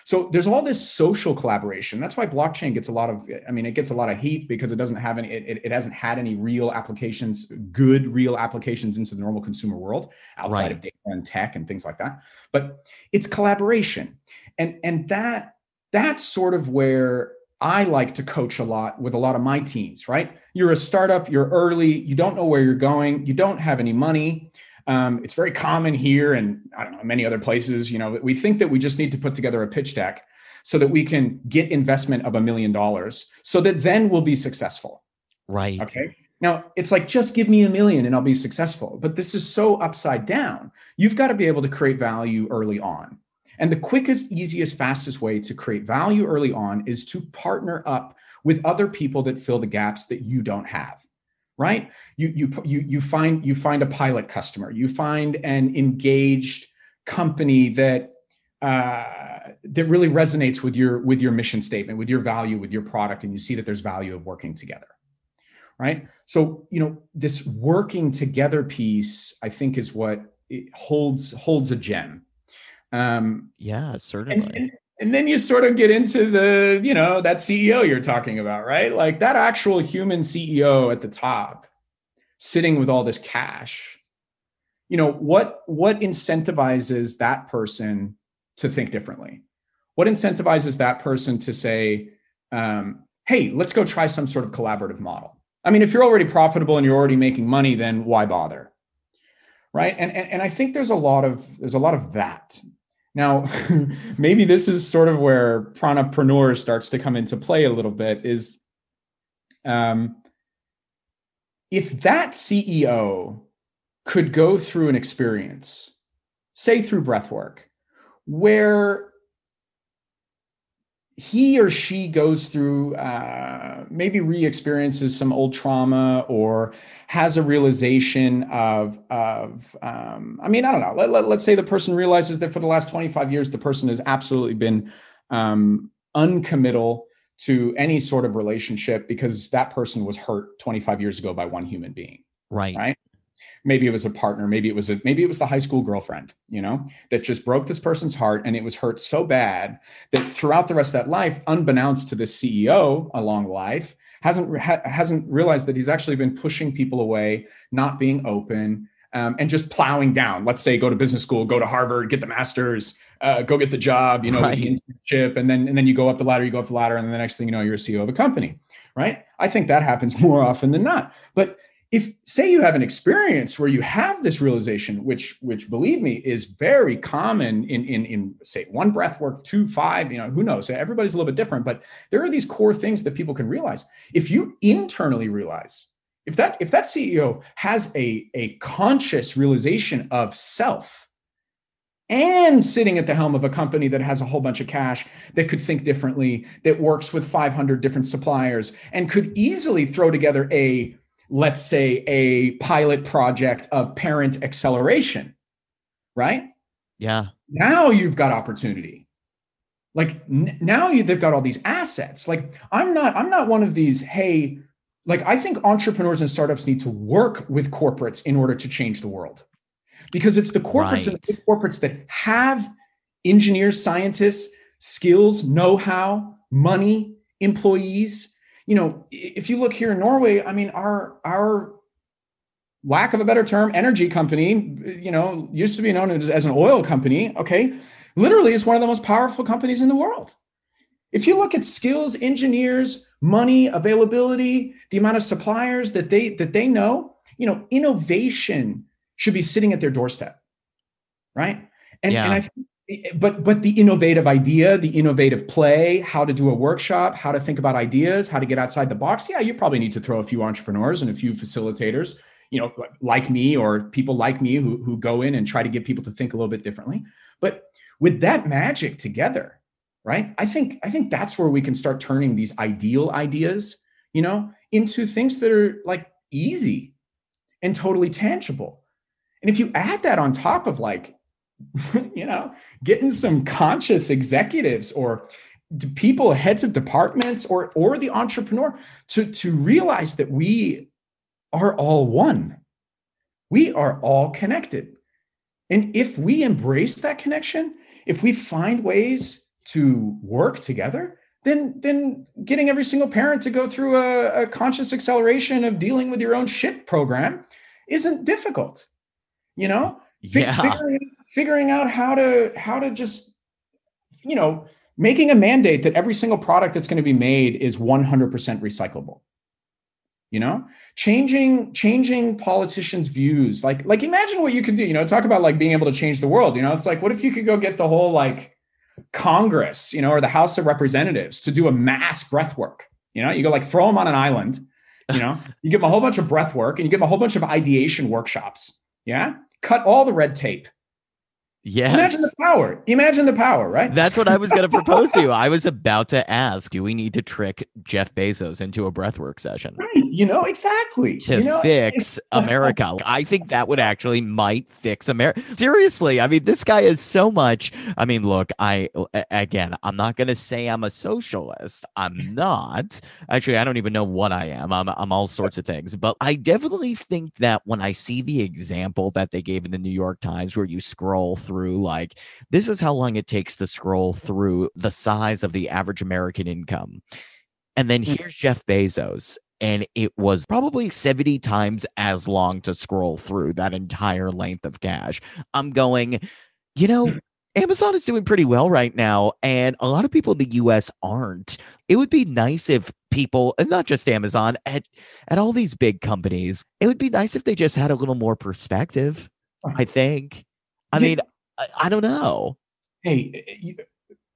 So there's all this social collaboration. That's why blockchain gets a lot of, I mean, it gets a lot of heat because it doesn't have any, it, it hasn't had any real applications, good real applications into the normal consumer world outside Right. of data and tech and things like that. But it's collaboration. And and that that's sort of where I like to coach a lot with a lot of my teams, right? You're a startup, you're early, you don't know where you're going, you don't have any money. Um, it's very common here and I don't know, many other places. You know, we think that we just need to put together a pitch deck so that we can get investment of a million dollars so that then we'll be successful. Right. Okay. Now it's like, just give me a million and I'll be successful. But this is so upside down. You've got to be able to create value early on. And the quickest, easiest, fastest way to create value early on is to partner up with other people that fill the gaps that you don't have. Right? You you you you find you find a pilot customer, you find an engaged company that uh, that really resonates with your with your mission statement, with your value, with your product, and you see that there's value of working together right so you know this working together piece i think is what it holds holds a gem um Yeah, certainly. and and then you sort of get into the you know that ceo you're talking about right? Like that actual human ceo at the top sitting with all this cash you know what what incentivizes that person to think differently? What incentivizes that person to say um, hey let's go try some sort of collaborative model. I mean if you're already profitable and you're already making money then why bother? Right? And and, and i think there's a lot of there's a lot of that now maybe this is sort of where pranapreneur starts to come into play a little bit is um, if that ceo could go through an experience say through breath work where he or she goes through uh, maybe re-experiences some old trauma or has a realization of of um, i mean i don't know. Let, let, let's say the person realizes that for the last 25 years the person has absolutely been um, uncommittal to any sort of relationship because that person was hurt 25 years ago by one human being. Right. right maybe it was a partner maybe it was a maybe it was the high school girlfriend you know that just broke this person's heart and it was hurt so bad that throughout the rest of that life unbeknownst to the ceo along life hasn't ha- hasn't realized that he's actually been pushing people away not being open um, and just plowing down. Let's say go to business school go to harvard get the masters uh, go get the job you know with the internship and then and then you go up the ladder you go up the ladder and then the next thing you know you're a ceo of a company right? I think that happens more often than not. But if say you have an experience where you have this realization which which believe me is very common in in in say one breath work two five you know who knows? Everybody's a little bit different but there are these core things that people can realize. If you internally realize if that if that ceo has a a conscious realization of self and sitting at the helm of a company that has a whole bunch of cash that could think differently that works with 500 different suppliers and could easily throw together a let's say a pilot project of parent acceleration right? Yeah. now you've got opportunity. Like n- now you, they've got all these assets. Like i'm not i'm not one of these hey like i think entrepreneurs and startups need to work with corporates in order to change the world. Because it's the corporates and the big corporates that have engineers scientists skills know-how money employees you know if you look here in norway i mean our our lack of a better term energy company you know used to be known as, as an oil company okay literally is one of the most powerful companies in the world if you look at skills engineers money availability the amount of suppliers that they that they know you know innovation should be sitting at their doorstep right and, Yeah. and i think but but the innovative idea the innovative play how to do a workshop how to think about ideas how to get outside the box. Yeah you probably need to throw a few entrepreneurs and a few facilitators you know like me or people like me who, who go in and try to get people to think a little bit differently. But with that magic together right i think i think that's where we can start turning these ideal ideas you know into things that are like easy and totally tangible. And if you add that on top of like you know, getting some conscious executives or people, heads of departments, or or the entrepreneur to to realize that we are all one. We are all connected. And if we embrace that connection, if we find ways to work together, then then getting every single parent to go through a, a conscious acceleration of dealing with your own shit program isn't difficult. You know, yeah. figuring, figuring out how to how to just you know making a mandate that every single product that's going to be made is 100% recyclable. You know? Changing changing politicians views like like imagine what you could do you know talk about like being able to change the world you know? It's like what if you could go get the whole like congress you know or the house of representatives to do a mass breath work you know? You go like throw them on an island you know? You give them a whole bunch of breath work and you give them a whole bunch of ideation workshops yeah? Cut all the red tape. Yes. Imagine the power. Imagine the power, right? That's what I was going to propose to you. I was about to ask, do we need to trick Jeff Bezos into a breathwork session? Right. You know, exactly. To you know, fix America. I think that would actually might fix America. Seriously. I mean, this guy is so much. I mean, look, I, again, I'm not going to say I'm a socialist. I'm not. Actually, I don't even know what I am. I'm, I'm all sorts of things. But I definitely think that when I see the example that they gave in the New York Times where you scroll through through like this is how long it takes to scroll through the size of the average American income. And then Mm. here's Jeff Bezos and it was probably 70 times as long to scroll through that entire length of cash. I'm going, you know, Mm. Amazon is doing pretty well right now, and a lot of people in the US aren't. It would be nice if people, and not just Amazon, at, at all these big companies, it would be nice if they just had a little more perspective. I think. I mean, I, I don't know. hey,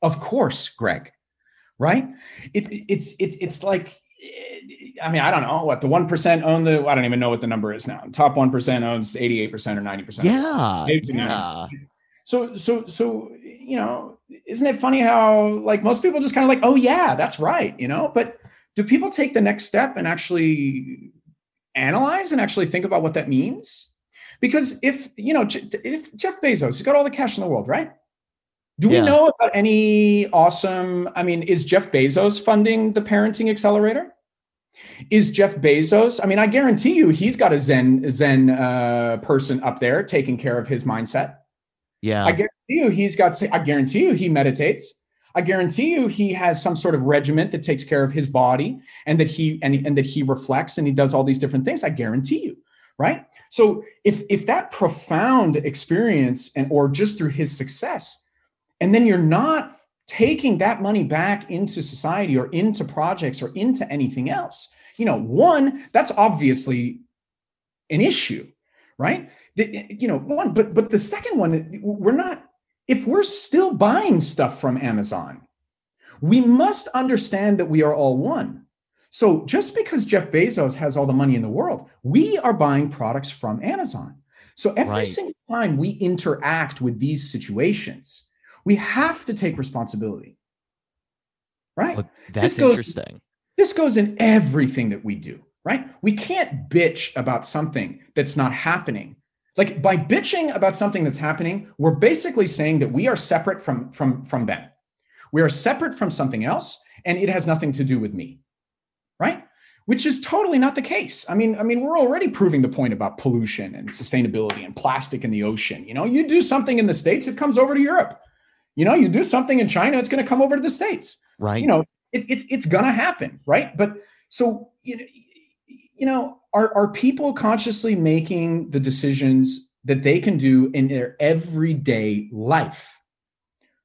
of course, Greg, right? It, it's it's it's like I mean, I don't know what the one percent own the. I don't even know what the number is now. Top one percent owns eighty eight percent or ninety percent. Yeah. Yeah. So so so you know, isn't it funny how like most people just kind of like, oh yeah, that's right, you know? But do people take the next step and actually analyze and actually think about what that means? Because if you know, if Jeff Bezos, he's got all the cash in the world, right? Do we Yeah. know about any awesome? I mean, is Jeff Bezos funding the parenting accelerator? Is Jeff Bezos? I mean, I guarantee you, he's got a Zen Zen uh, person up there taking care of his mindset. Yeah. I guarantee you he's got, I guarantee you he meditates. I guarantee you he has some sort of regiment that takes care of his body and that he and, and that he reflects and he does all these different things. I guarantee you, right? So if if that profound experience and or just through his success, and then you're not taking that money back into society or into projects or into anything else, you know, one, that's obviously an issue, right? The- you know, one, but but the second one, we're not. If we're still buying stuff from Amazon, we must understand that we are all one. So just because Jeff Bezos has all the money in the world, we are buying products from Amazon. So every Right. single time we interact with these situations, we have to take responsibility. Right? Well, that's goes- interesting. This goes in everything that we do, right? We can't bitch about something that's not happening. Like by bitching about something that's happening, we're basically saying that we are separate from from from them. We are separate from something else and it has nothing to do with me. Right? Which is totally not the case. I mean, I mean, we're already proving the point about pollution and sustainability and plastic in the ocean. You know, you do something in the states, it comes over to Europe. You know, you do something in China, it's going to come over to the states Right. you know it, it's it's gonna happen right but so you you know are are people consciously making the decisions that they can do in their everyday life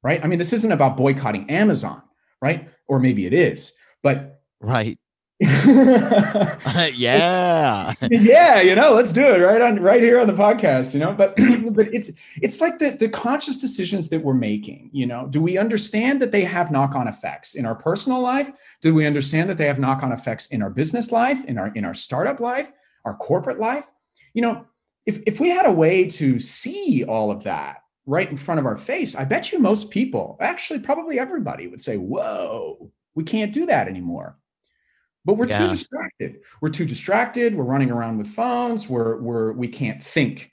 right i mean this isn't about boycotting amazon right or maybe it is but right. yeah. yeah, you know, let's do it right on right here on the podcast, you know. But but it's it's like the the conscious decisions that we're making, you know. Do we understand that they have knock-on effects in our personal life? Do we understand that they have knock-on effects in our business life, in our in our startup life, our corporate life? You know, if if we had a way to see all of that right in front of our face, I bet you most people, actually probably everybody would say, "Whoa, we can't do that anymore." But we're Yeah. too distracted we're too distracted we're running around with phones we're we're we can't think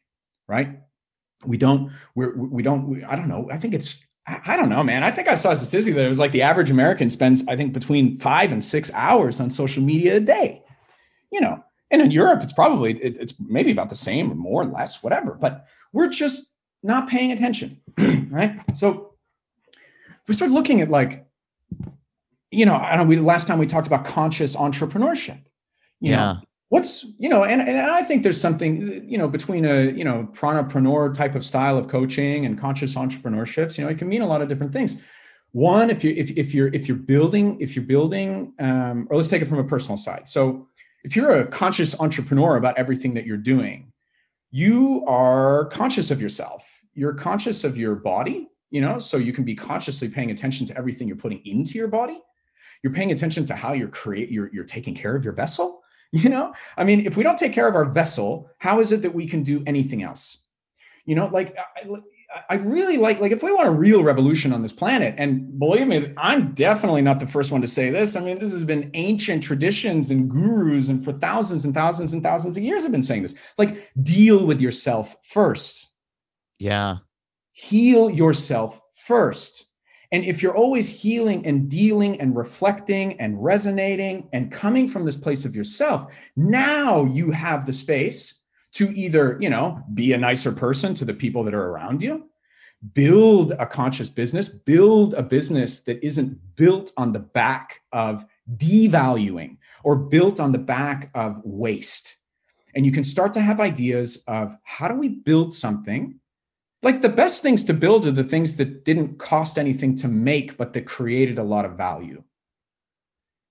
right we don't we're we don't we, i don't know i think it's I I don't know, man. I think I saw a statistic that it was like the average American spends, I think, between five and six hours on social media a day. You know, and in Europe, it's probably it, it's maybe about the same or more, or less, whatever. But we're just not paying attention, right? So if we start looking at like you know, I don't know, we last time we talked about conscious entrepreneurship. You Yeah. know, what's, you know, and, and I think there's something, you know, between a, you know, preneur type of style of coaching and conscious entrepreneurships, you know, it can mean a lot of different things. One, if you if, if you're if you're building, if you're building, um, or let's take it from a personal side. So if you're a conscious entrepreneur about everything that you're doing, you are conscious of yourself. You're conscious of your body, you know, so you can be consciously paying attention to everything you're putting into your body. You're paying attention to how you're create you're, you're taking care of your vessel. You know, I mean, if we don't take care of our vessel, how is it that we can do anything else? You know, like I, I really like like if we want a real revolution on this planet, and believe me, I'm definitely not the first one to say this. I mean, this has been ancient traditions and gurus, and for thousands and thousands and thousands of years have been saying this. Like, deal with yourself first Yeah. heal yourself first. And if you're always healing and dealing and reflecting and resonating and coming from this place of yourself, now you have the space to either, you know, be a nicer person to the people that are around you, build a conscious business, build a business that isn't built on the back of devaluing or built on the back of waste. And you can start to have ideas of how do we build something like the best things to build are the things that didn't cost anything to make but that created a lot of value.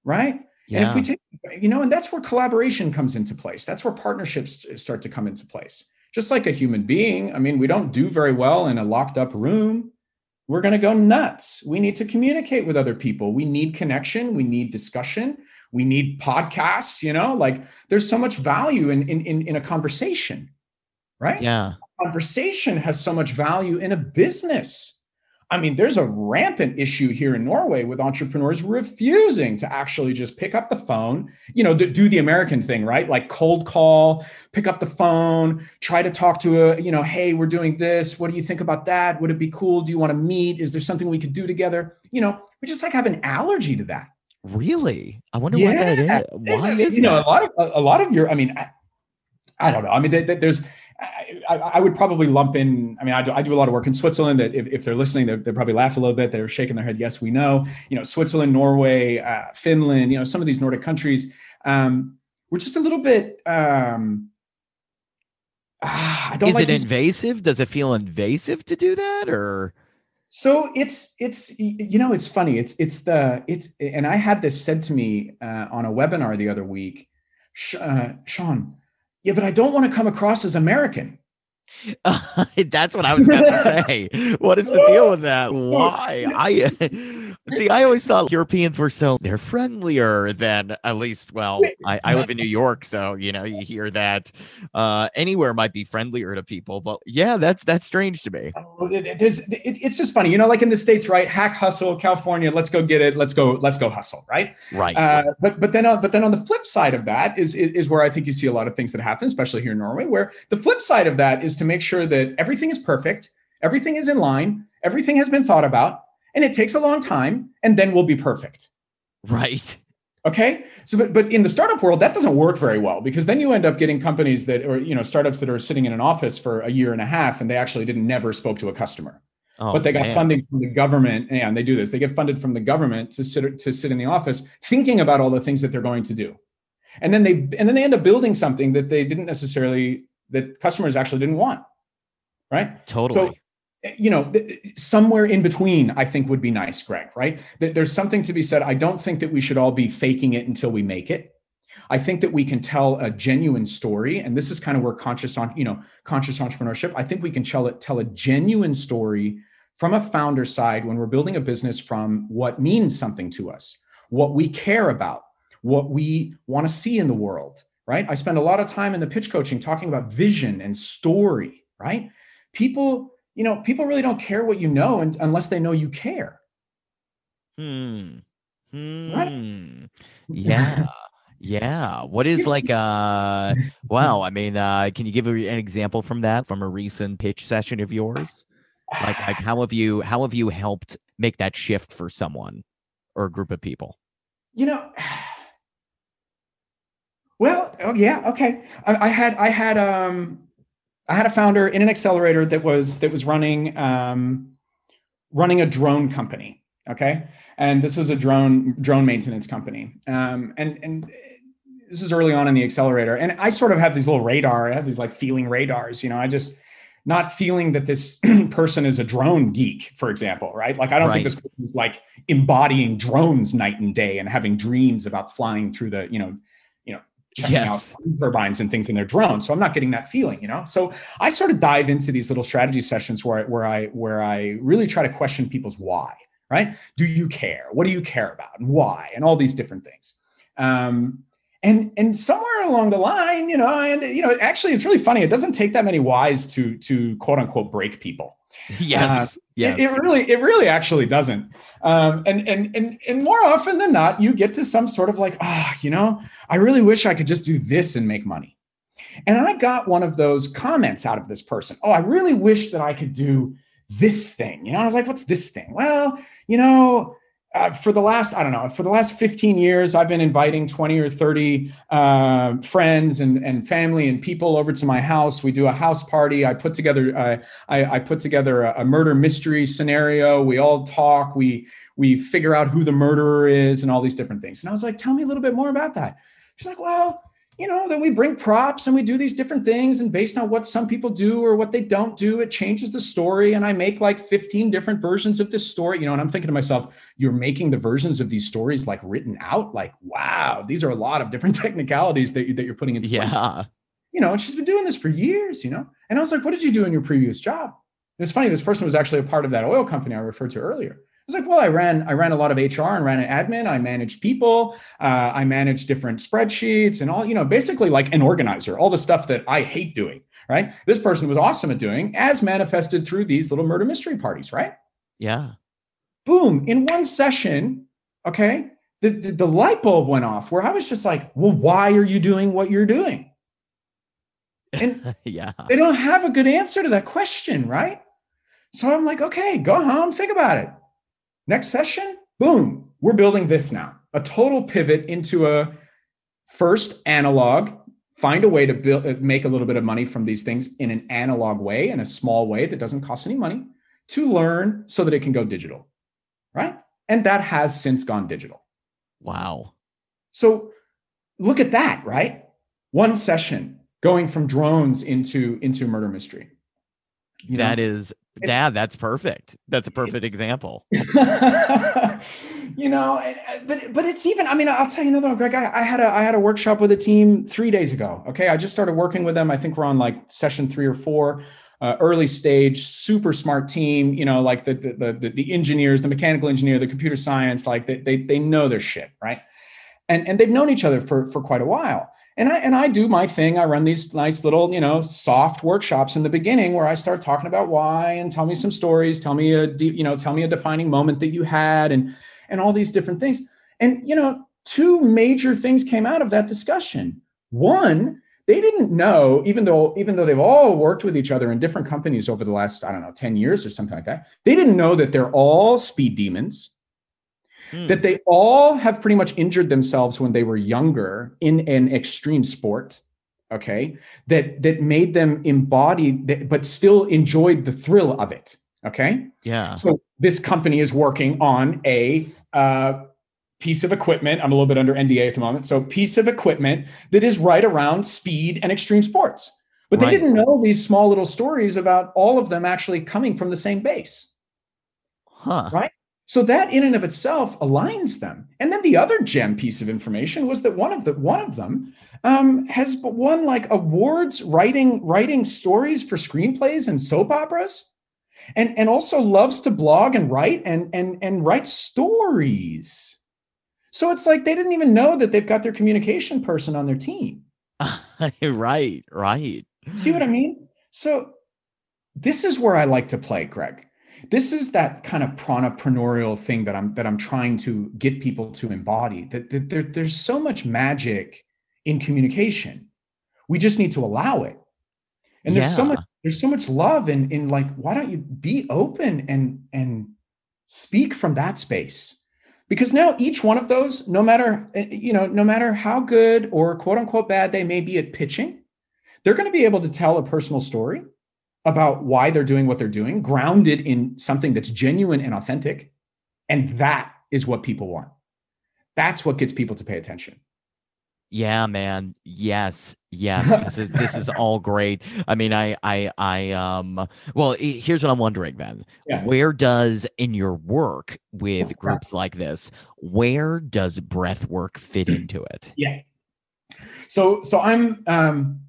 Right? Yeah. and if we take you know and that's where collaboration comes into place. That's where partnerships start to come into place. Just like a human being i mean we don't do very well in a locked up room. We're going to go nuts. We need to communicate with other people. We need connection. We need discussion. We need podcasts you know? Like there's so much value in in in, in a conversation. Right? Yeah. Conversation has so much value in a business. I mean, there's a rampant issue here in Norway with entrepreneurs refusing to actually just pick up the phone, you know, do, do the American thing, right? Like cold call, pick up the phone, try to talk to a, you know, hey, we're doing this. What do you think about that? Would it be cool? Do you want to meet? Is there something we could do together? You know, we just like have an allergy to that. Really? I wonder why that is. Why is you know a lot of a, a lot of your? I mean, I, I don't know. I mean, there- there- there's. I, I I would probably lump in. I mean, I do, I do a lot of work in Switzerland. That if, if they're listening, they they probably laugh a little bit. They're shaking their head. Yes, we know. You know, Switzerland, Norway, uh, Finland. You know, some of these Nordic countries. Um, we're just a little bit. Um, ah, I don't Is like it these- invasive? Does it feel invasive to do that, or So it's it's you know it's funny it's it's the it's and I had this said to me uh, on a webinar the other week, Sh- uh, Sean. Yeah, but I don't want to come across as American. that's what I was about to say? What is the deal with that? Why? I see. I always thought Europeans were so they're friendlier than at least. Well, I, I live in New York, so you know you hear that uh, anywhere might be friendlier to people. But yeah, that's that's strange to me. Oh, it- There's it, it's just funny, you know, like in the states, right? Hack hustle, California. Let's go get it. Let's go. Let's go hustle, right? Right. Uh, but but then uh, but then on the flip side of that is, is is where I think you see a lot of things that happen, especially here in Norway, where the flip side of that is to make sure that everything is perfect, everything is in line, everything has been thought about, and it takes a long time, and then we'll be perfect. right. Okay. So but but in the startup world, that doesn't work very well because then you end up getting companies that or you know startups that are sitting in an office for a year and a half and they actually didn't never spoke to a customer Oh, but they got man. funding from the government and they do this they get funded from the government to sit to sit in the office thinking about all the things that they're going to do and then they and then they end up building something that they didn't necessarily that customers actually didn't want right Totally. You know, somewhere in between, I think would be nice, Greg, right? There's something to be said. I don't think that we should all be faking it until we make it. I think that we can tell a genuine story, and this is kind of where conscious on, you know, conscious entrepreneurship. I think we can tell it, tell a genuine story from a founder side when we're building a business from what means something to us, what we care about, what we want to see in the world, right? I spend a lot of time in the pitch coaching talking about vision and story, right? People, you know, people really don't care what you know and, unless they know you care. Hmm. Hmm. Right? Yeah. Yeah. What is like uh wow, I mean uh can you give an example from that from a recent pitch session of yours? Like like how have you how have you helped make that shift for someone or a group of people? You know, well, oh yeah, okay. I, I had I had um I had a founder in an accelerator that was that was running um running a drone company. Okay. And this was a drone drone maintenance company. Um and and this is early on in the accelerator. And I sort of have these little radar, I have these like feeling radars, you know, I just not feeling that this person is a drone geek, for example, right? Like I don't right. think this person is like embodying drones night and day and having dreams about flying through the, you know, you know, checking yes. out turbines and things in their drone. So I'm not getting that feeling, you know. So I sort of dive into these little strategy sessions where I, where I where I really try to question people's why. Right? Do you care? What do you care about? And why? And all these different things. Um, and and somewhere along the line you know and you know actually it's really funny it doesn't take that many whys to to quote unquote break people yes uh, yes it, it, really it really actually doesn't. Um, and and and and more often than not you get to some sort of like ah oh, you know i really wish i could just do this and make money. And i got one of those comments out of this person. Oh i really wish that i could do this thing. You know i was like what's this thing? Well you know uh, for the last i don't know for the last 15 years i've been inviting 20 or 30 uh, friends and, and family and people over to my house. We do a house party. I put together uh, I, I, put together a, a, murder mystery scenario. We all talk. We we figure out who the murderer is and all these different things. And i was like tell me a little bit more about that. She's like well you know, then we bring props and we do these different things. And based on what some people do or what they don't do, it changes the story. And I make like 15 different versions of this story, you know, and I'm thinking to myself, you're making the versions of these stories like written out. Like, wow, these are a lot of different technicalities that, you, that you're putting into yeah. Place. You know, and she's been doing this for years, you know? And I was like, what did you do in your previous job? And it's funny, this person was actually a part of that oil company I referred to earlier was like, well, I ran I ran a lot of HR and ran an admin. I managed people. Uh, I managed different spreadsheets and all. You know, basically like an organizer. All the stuff that I hate doing. Right. This person was awesome at doing, as manifested through these little murder mystery parties. Right. Yeah. Boom! In one session, okay, the, the, the light bulb went off where I was just like, well, why are you doing what you're doing? And yeah, they don't have a good answer to that question, right? So I'm like, okay, go home, think about it. Next session, boom, we're building this now. A total pivot into a first analog, find a way to build uh, make a little bit of money from these things in an analog way, in a small way that doesn't cost any money, to learn so that it can go digital. Right? And that has since gone digital. Wow. So look at that, right? One session going from drones into into murder mystery. You that know? is Dad, that's perfect. That's a perfect example. you know, but but it's even. I mean, I'll tell you another one, Greg. I, I, had a I had a workshop with a team three days ago. Okay, I just started working with them. I think we're on like session three or four. Uh, early stage, super smart team. You know, like the the the, the engineers, the mechanical engineer, the computer science. Like they they they know their shit, right? And and they've known each other for for quite a while and I and I do my thing. I run these nice little, you know, soft workshops in the beginning where I start talking about why and tell me some stories, tell me a deep, you know, tell me a defining moment that you had and and all these different things. And you know, two major things came out of that discussion. One, they didn't know, even though even though they've all worked with each other in different companies over the last, I don't know, 10 years or something like that, they didn't know that they're all speed demons mm. that they all have pretty much injured themselves when they were younger in an extreme sport okay that that made them embody but still enjoyed the thrill of it okay yeah so this company is working on a uh, piece of equipment i'm a little bit under nda at the moment so piece of equipment that is right around speed and extreme sports But they Right. didn't know these small little stories about all of them actually coming from the same base. Huh. Right. So that in and of itself aligns them. And then the other gem piece of information was that one of the one of them um, has won like awards writing writing stories for screenplays and soap operas, and and also loves to blog and write and and and write stories. So it's like they didn't even know that they've got their communication person on their team. right. Right. See what I mean? So this is where I like to play, Greg. This is that kind of pranapreneurial thing that I'm that I'm trying to get people to embody. That, that there, there's so much magic in communication. We just need to allow it. And there's so much there's so much love in in like why don't you be open and and speak from that space? Because now each one of those, no matter eh, you know, no matter how good or quote unquote bad they may be at pitching, they're going to be able to tell a personal story about why they're doing what they're doing, grounded in something that's genuine and authentic. And that is what people want. That's what gets people to pay attention. Yeah, man. Yes. Yes. This is this is all great. I mean, I I I um well, here's what I'm wondering then. Yeah. Where does in your work with groups like this, where does breath work fit into it? Yeah. So so I'm um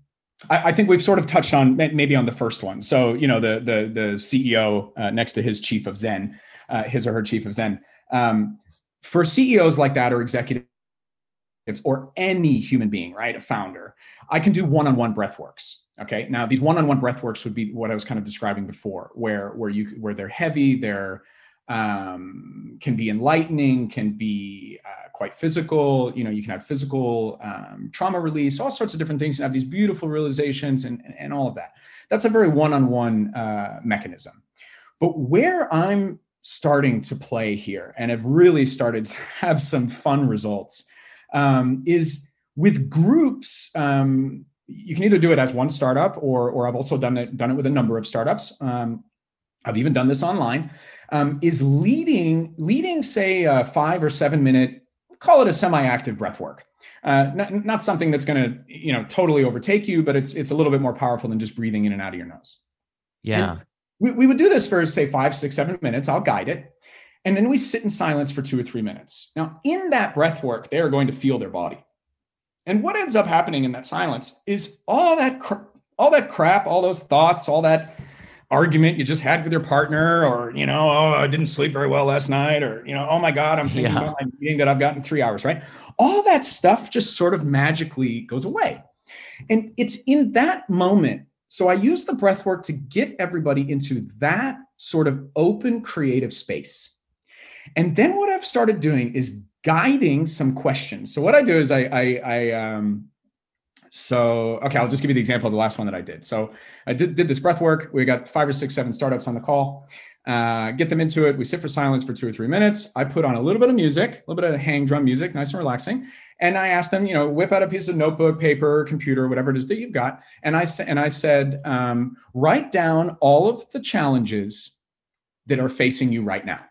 I, I think we've sort of touched on maybe on the first one. So you know the the the CEO uh, next to his chief of Zen, uh, his or her chief of Zen. Um, for CEOs like that or executives or any human being, right, a founder, I can do one-on-one breath works. Okay. Now these one-on-one breath works would be what I was kind of describing before, where where you where they're heavy, they're um, can be enlightening, can be uh, quite physical. You know, you can have physical um, trauma release, all sorts of different things, and have these beautiful realizations and, and, and all of that. That's a very one-on-one uh, mechanism. But where I'm starting to play here, and have really started to have some fun results, um, is with groups. Um, you can either do it as one startup, or or I've also done it done it with a number of startups. Um, I've even done this online um, is leading leading say a five or seven minute call it a semi-active breath work. Uh, not, not something that's going to you know totally overtake you but it's it's a little bit more powerful than just breathing in and out of your nose. Yeah. we, we would do this for say five six seven minutes. I'll guide it. And then we sit in silence for two or three minutes. Now in that breath work they are going to feel their body. And what ends up happening in that silence is all that cr- all that crap all those thoughts all that argument you just had with your partner or you know oh i didn't sleep very well last night or you know oh my god i'm thinking Yeah. about my meeting that i've got in three hours right? All that stuff just sort of magically goes away. And it's in that moment so i use the breath work to get everybody into that sort of open creative space. And then what i've started doing is guiding some questions. So what i do is i i, I um so okay i'll just give you the example of the last one that i did. So i did, did this breath work. We got five or six seven startups on the call. Uh, get them into it. We sit for silence for two or three minutes. I put on a little bit of music a little bit of hang drum music nice and relaxing. And i asked them you know whip out a piece of notebook paper computer whatever it is that you've got. And i said and i said um, write down all of the challenges that are facing you right now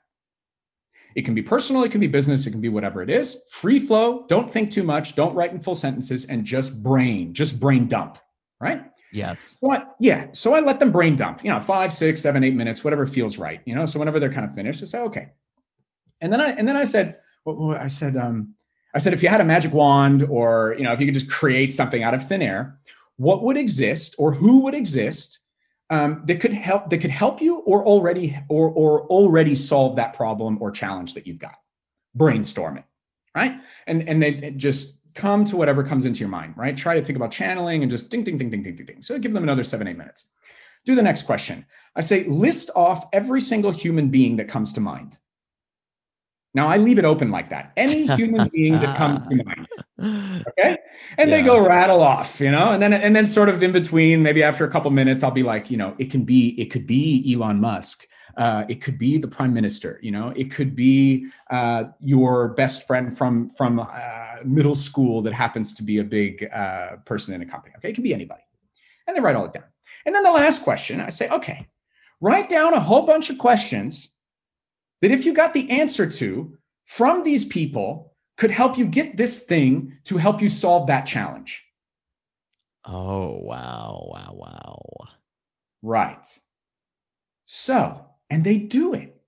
it can be personal, it can be business, it can be whatever it is. Free flow, don't think too much, don't write in full sentences, and just brain, just brain dump, right? Yes. What? Yeah, so I let them brain dump, you know, five, six, seven, eight minutes, whatever feels right, you know. So whenever they're kind of finished, I say, okay. And then I and then I said, what- I said, um, I said, if you had a magic wand, or you know, if you could just create something out of thin air, what would exist, or who would exist um, that could help that could help you, or already or or already solve that problem or challenge that you've got? Brainstorm it, right? And and then just come to whatever comes into your mind, right? Try to think about channeling and just ding, ding, ding, ding, ding, ding, ding. So give them another seven, eight minutes. Do the next question. I say, list off every single human being that comes to mind. Now I leave it open like that. Any human being that comes to mind. Okay. And they go rattle off, you know, and then and then sort of in between, maybe after a couple minutes, I'll be like, you know, it can be, it could be Elon Musk. Uh, it could be the prime minister, you know, it could be uh, your best friend from from uh, middle school that happens to be a big uh, person in a company. Okay, it can be anybody, and they write all it down. And then the last question, I say, okay, write down a whole bunch of questions that if you got the answer to from these people could help you get this thing to help you solve that challenge. Oh, wow. Wow. Wow. Right. So, and they do it.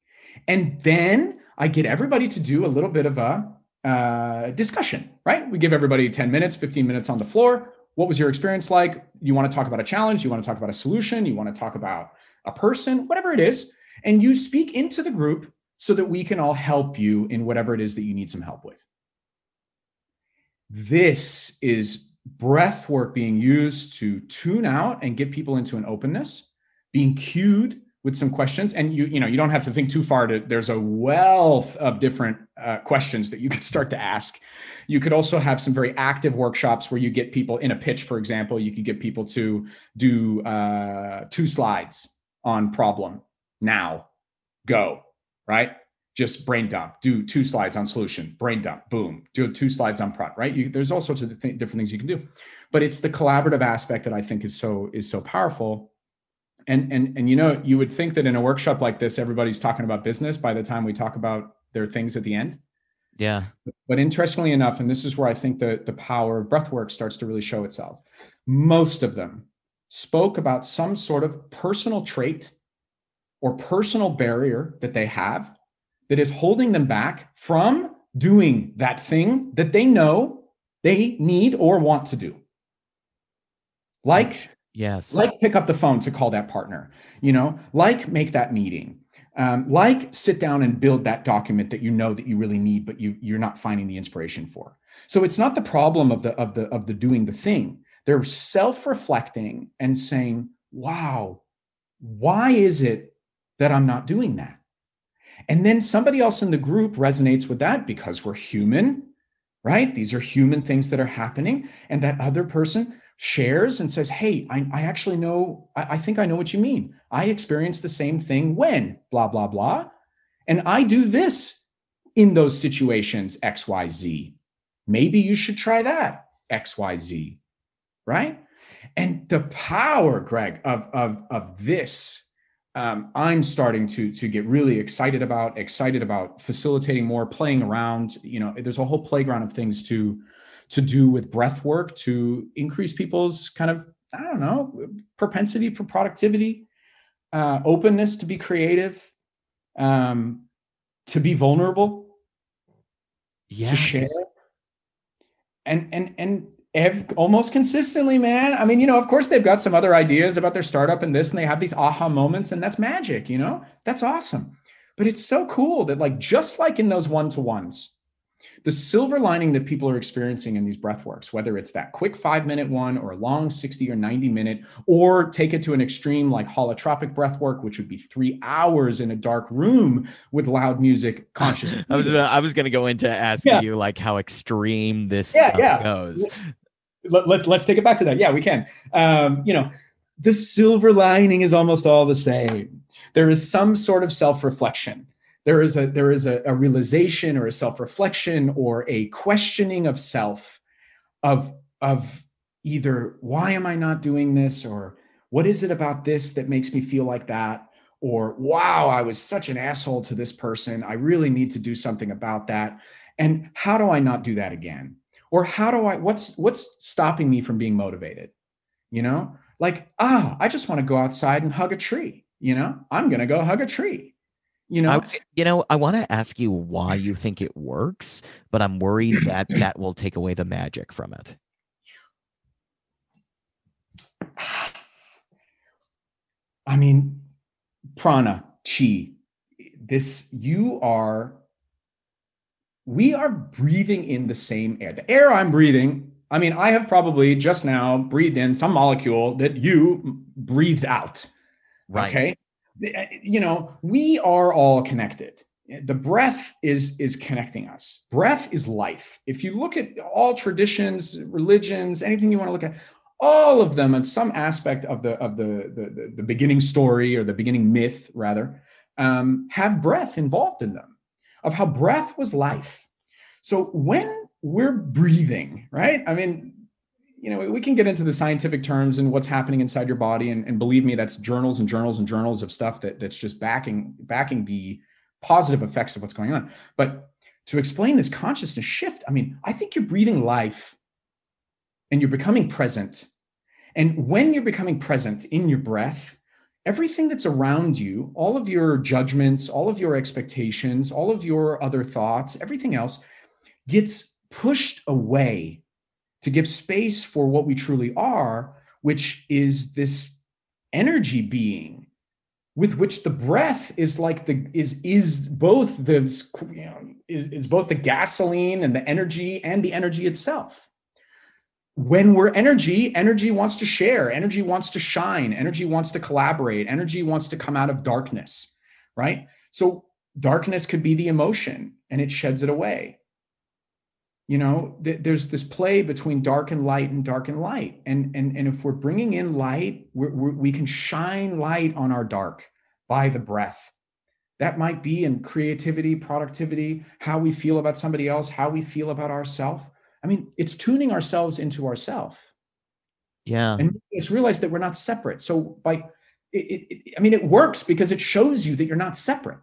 And then I get everybody to do a little bit of a uh, discussion, right? We give everybody 10 minutes, 15 minutes on the floor. What was your experience like? You want to talk about a challenge? You want to talk about a solution? You want to talk about a person, whatever it is. And you speak into the group so that we can all help you in whatever it is that you need some help with. This is breath work being used to tune out and get people into an openness, being cued with some questions. And you you know you don't have to think too far to there's a wealth of different uh, questions that you could start to ask. You could also have some very active workshops where you get people in a pitch for example you could get people to do uh, two slides on problem. Now go right just brain dump do two slides on solution brain dump boom do two slides on prod right? You, there's all sorts of th- different things you can do. But it's the collaborative aspect that i think is so is so powerful. And and and you know you would think that in a workshop like this everybody's talking about business by the time we talk about their things at the end. Yeah. But interestingly enough and this is where i think the the power of breathwork starts to really show itself most of them spoke about some sort of personal trait or personal barrier that they have that is holding them back from doing that thing that they know they need or want to do like Yes. Like pick up the phone to call that partner, you know, like make that meeting, um, like sit down and build that document that you know that you really need, but you you're not finding the inspiration for. So it's not the problem of the of the of the doing the thing. They're self-reflecting and saying, wow, why is it that I'm not doing that? And then somebody else in the group resonates with that because we're human, right? These are human things that are happening. And that other person shares and says, Hey, I, I actually know, I, I, think I know what you mean. I experienced the same thing when blah, blah, blah. And I do this in those situations, XYZ. Maybe you should try that, XYZ. Right. And the power, Greg, of, of, of this, um, I'm starting to, to get really excited about, excited about facilitating more, playing around. You know, there's a whole playground of things to to do with breath work to increase people's kind of i don't know propensity for productivity uh, openness to be creative um, to be vulnerable yes. to share and and and almost consistently man i mean you know of course they've got some other ideas about their startup and this and they have these aha moments and that's magic you know that's awesome but it's so cool that like just like in those one-to-ones the silver lining that people are experiencing in these breath works, whether it's that quick five minute one or a long 60 or 90 minute, or take it to an extreme like holotropic breath work, which would be three hours in a dark room with loud music conscious. I was I was gonna go into asking yeah. you like how extreme this yeah, yeah. goes. Let, let, let's take it back to that. Yeah, we can. Um, you know, the silver lining is almost all the same. There is some sort of self-reflection there is a there is a, a realization or a self-reflection or a questioning of self of of either why am i not doing this or what is it about this that makes me feel like that or wow i was such an asshole to this person i really need to do something about that and how do i not do that again or how do i what's what's stopping me from being motivated? You know like ah i just want to go outside and hug a tree you know? I'm going to go hug a tree you know, I was, you know, I want to ask you why you think it works, but I'm worried that that will take away the magic from it. I mean, prana, chi, this, you are, we are breathing in the same air. The air I'm breathing, I mean, I have probably just now breathed in some molecule that you breathed out. Right. Okay. Uh, you know, we are all connected. The breath is is connecting us. Breath is life. If you look at all traditions, religions, anything you want to look at, all of them in some aspect of the of the the, the beginning story or the beginning myth rather um, have breath involved in them of how breath was life so when we're breathing right i mean you know, we can get into the scientific terms and what's happening inside your body. And, and believe me, that's journals and journals and journals of stuff that that's just backing backing the positive effects of what's going on. But to explain this consciousness shift, I mean, I think you're breathing life and you're becoming present And when you're becoming present in your breath, everything that's around you, all of your judgments, all of your expectations, all of your other thoughts, everything else gets pushed away to give space for what we truly are, which is this energy being with which the breath is like the is is both the you know is, is both the gasoline and the energy and the energy itself when we're energy energy wants to share energy wants to shine energy wants to collaborate energy wants to come out of darkness right? So darkness could be the emotion and it sheds it away. You know th- there's this play between dark and light and dark and light. And and, and if we're bringing in light we're, we're, we can shine light on our dark by the breath. That might be in creativity productivity how we feel about somebody else how we feel about ourselves i mean it's tuning ourselves into ourself Yeah. and it's realized that we're not separate so by it, it, i mean it works because it shows you that you're not separate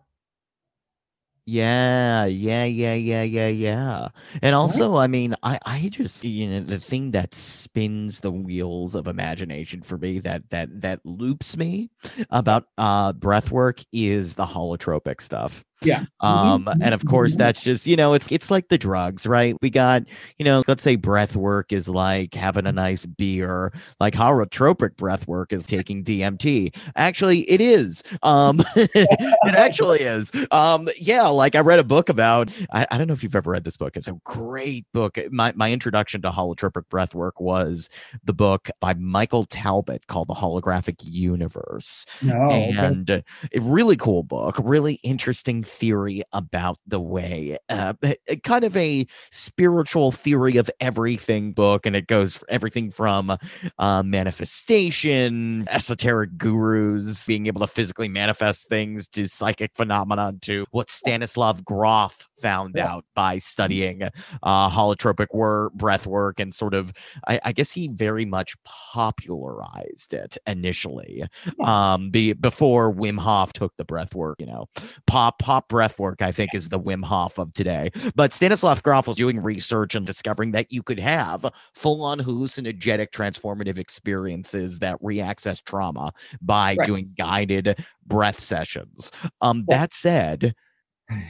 Yeah, yeah, yeah, yeah, yeah, yeah. And also, I mean, I, I just, you know, the thing that spins the wheels of imagination for me that that that loops me about uh breath work is the holotropic stuff. Yeah Um, and of course, that's just, you know, it's it's like the drugs, right? We got, you know, let's say breath work is like having a nice beer, like holotropic breath work is taking DMT. Actually, it is. Um, it actually is. Um, yeah, like I read a book about. I, I don't know if you've ever read this book. It's a great book. My my introduction to holotropic breath work was the book by Michael Talbot called The Holographic Universe okay. and uh, a really cool book really interesting theory about the way uh, a- a kind of a spiritual theory of everything book and it goes everything from uh, manifestation esoteric gurus being able to physically manifest things to psychic phenomena to what stanislav grof found Yeah. out by studying uh, holotropic work, breath work and sort of I, I guess he very much popularized it initially um be before Wim Hof took the breath work, you know. Pop pop breath work, I think, is the Wim Hof of today. But Stanislav Grof was doing research and discovering that you could have full-on hallucinogenic transformative experiences that re-access trauma by Right. doing guided breath sessions. Um that said,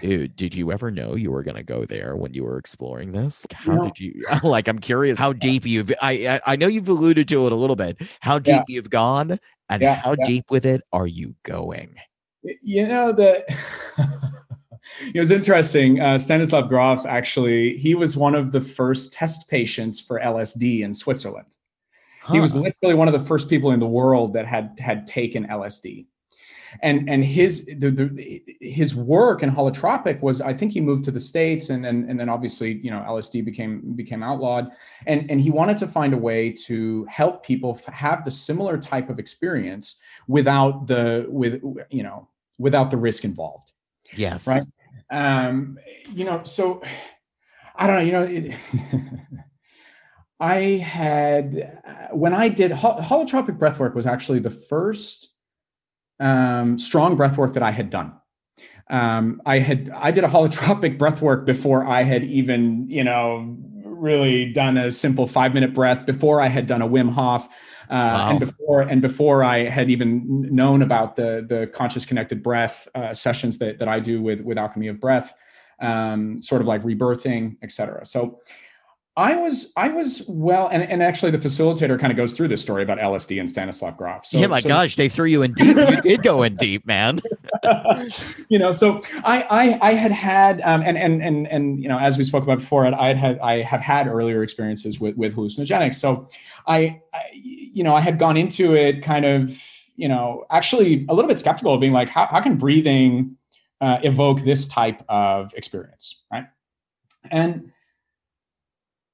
Dude, did you ever know you were gonna go there when you were exploring this? How No. did you like? I'm curious how deep you've. I I, I know you've alluded to it a little bit. How deep Yeah. you've gone, and Yeah, how yeah. deep with it are you going? you know that it was interesting uh, stanislav grof actually he was one of the first test patients for lsd in switzerland he was literally one of the first people in the world that had had taken lsd and and his the, the, his work in holotropic was i think he moved to the states and then and then obviously you know lsd became became outlawed. And and he wanted to find a way to help people have the similar type of experience without the with you know without the risk involved. Yes. right? Um you know so i don't know you know it, i had uh, when i did hol- holotropic breathwork was actually the first um strong breathwork that i had done um i had i did a holotropic breathwork before i had even you know really done a simple five minute breath before i had done a wim hof uh, Wow. and before and before I had even known about the the conscious connected breath uh, sessions that that I do with with Alchemy of Breath, um, sort of like rebirthing, etc. So I was I was well, and and actually the facilitator kind of goes through this story about LSD and Stanislav Grof. So, yeah, my so- gosh, they threw you in deep. you did go in deep, man. you know, so I I, I had had um, and and and and you know, as we spoke about before, I had had I have had earlier experiences with with hallucinogenics. So I, I you know I had gone into it kind of you know actually a little bit skeptical of being like how how can breathing uh, evoke this type of experience, right? And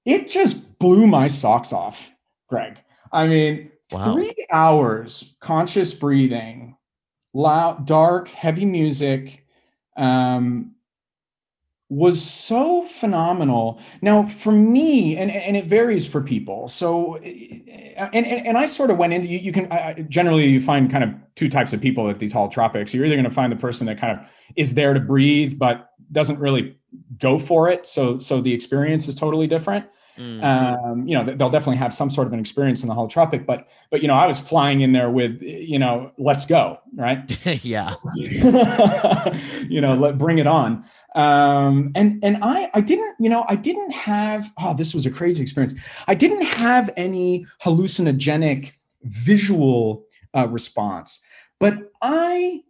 it just blew my socks off, Greg. I mean, Wow. three hours conscious breathing loud dark heavy music um, was so phenomenal now for me and, and it varies for people so and, and, and i sort of went into you, you can I, generally you find kind of two types of people at these holotropics you're either going to find the person that kind of is there to breathe but doesn't really go for it so so the experience is totally different Mm. um, you know, they'll definitely have some sort of an experience in the holotropic, but, but, you know, I was flying in there with, you know, let's go, right? yeah. you know, let bring it on. Um, and, and I, I didn't, you know, I didn't have, oh, this was a crazy experience. I didn't have any hallucinogenic visual uh, response, but I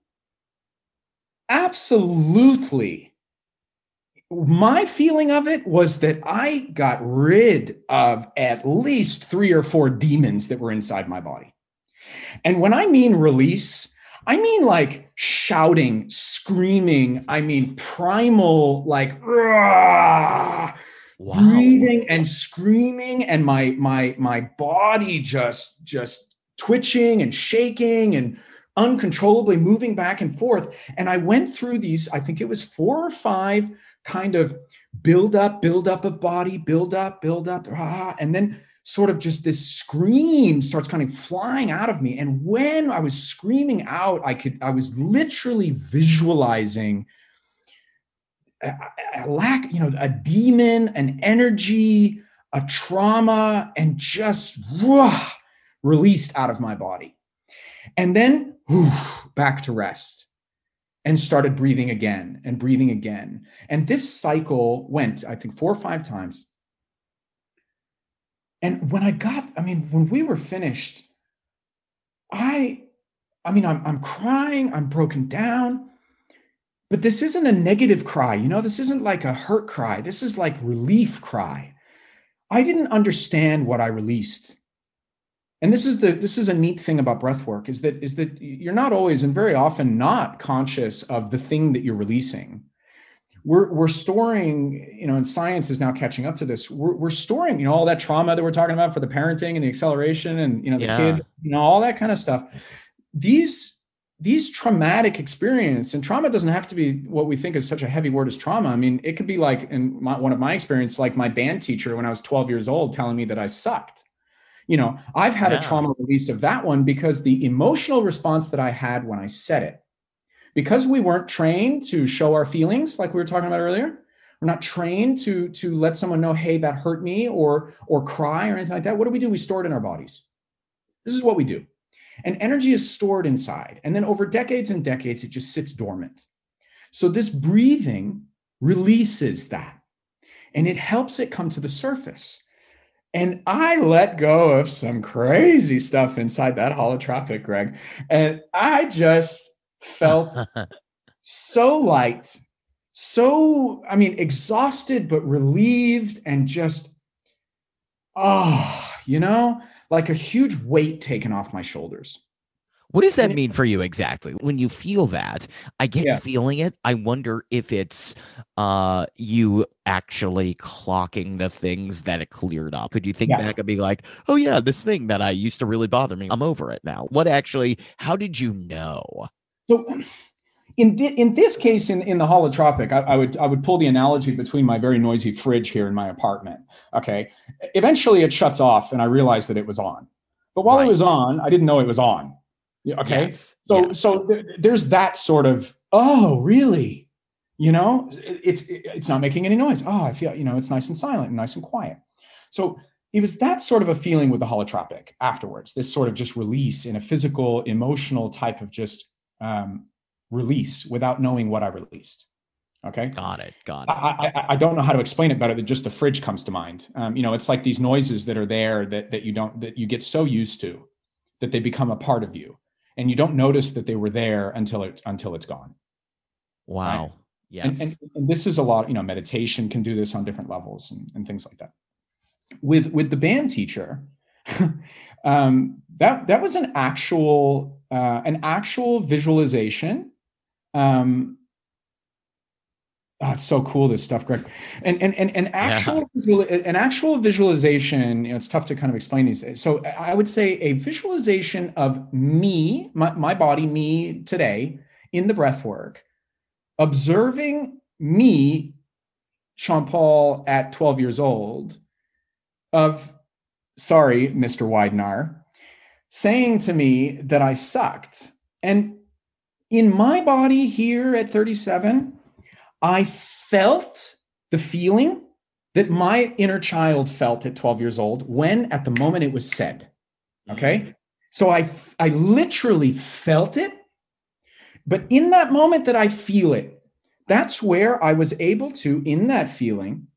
absolutely my feeling of it was that I got rid of at least three or four demons that were inside my body. And when I mean release, I mean like shouting, screaming, I mean primal, like wow. breathing and screaming, and my my my body just just twitching and shaking and uncontrollably moving back and forth. And I went through these, I think it was four or five kind of build up, build up of body, build up, build up, and then sort of just this scream starts kind of flying out of me. And when I was screaming out, I could, I was literally visualizing a, a lack, you know, a demon, an energy, a trauma, and just released out of my body. And then whew, back to rest and started breathing again and breathing again. And this cycle went, I think, four or five times. And when I got, I mean, when we were finished, I, I mean, I'm, I'm crying, I'm broken down, but this isn't a negative cry. You know, this isn't like a hurt cry. This is like relief cry. I didn't understand what I released and this is the this is a neat thing about breath work is that is that you're not always and very often not conscious of the thing that you're releasing. We're we're storing you know and science is now catching up to this. We're, we're storing you know all that trauma that we're talking about for the parenting and the acceleration and you know the yeah. kids you know all that kind of stuff. These these traumatic experience and trauma doesn't have to be what we think is such a heavy word as trauma. I mean it could be like in my, one of my experience like my band teacher when i was 12 years old telling me that i sucked you know i've had yeah. a trauma release of that one because the emotional response that i had when i said it. Because we weren't trained to show our feelings like we were talking about earlier we're not trained to to let someone know hey that hurt me or or cry or anything like that what do we do? We store it in our bodies. This is what we do. And energy is stored inside and then over decades and decades it just sits dormant. So this breathing releases that and it helps it come to the surface and I let go of some crazy stuff inside that holotropic, Greg. And I just felt so light, so, I mean, exhausted, but relieved and just, oh, you know, like a huge weight taken off my shoulders. What does that mean for you exactly? When you feel that, I get yeah. feeling it. I wonder if it's uh you actually clocking the things that it cleared up. Could you think yeah. back and be like, "Oh yeah, this thing that I used to really bother me, I'm over it now." What actually? How did you know? So, in th- in this case, in in the holotropic, I, I would I would pull the analogy between my very noisy fridge here in my apartment. Okay, eventually it shuts off, and I realized that it was on. But while right. it was on, I didn't know it was on. Yeah, okay. Yes. So yes. so th- there's that sort of oh really, you know, it's it's not making any noise. Oh, I feel you know it's nice and silent and nice and quiet. So it was that sort of a feeling with the holotropic afterwards. This sort of just release in a physical, emotional type of just um, release without knowing what I released. Okay. Got it. Got it. I, I, I, don't know how to explain it better than just the fridge comes to mind. Um, you know, it's like these noises that are there that, that you don't, that you get so used to that they become a part of you and you don't notice that they were there until it until it's gone. Wow. Right? Yes. And, and, and, this is a lot, you know, meditation can do this on different levels and, and things like that. With with the band teacher, um, that that was an actual uh, an actual visualization um, Oh, it's so cool this stuff, Greg. And and and an actual yeah. an actual visualization. You know, it's tough to kind of explain these. So I would say a visualization of me, my, my body, me today in the breath work, observing me, Sean Paul at 12 years old, of sorry, Mr. Widenar, saying to me that I sucked. And in my body here at 37 I felt the feeling that my inner child felt at 12 years old when at the moment it was said. Okay. Mm. So I, I literally felt it. But in that moment that I feel it, that's where I was able to, in that feeling,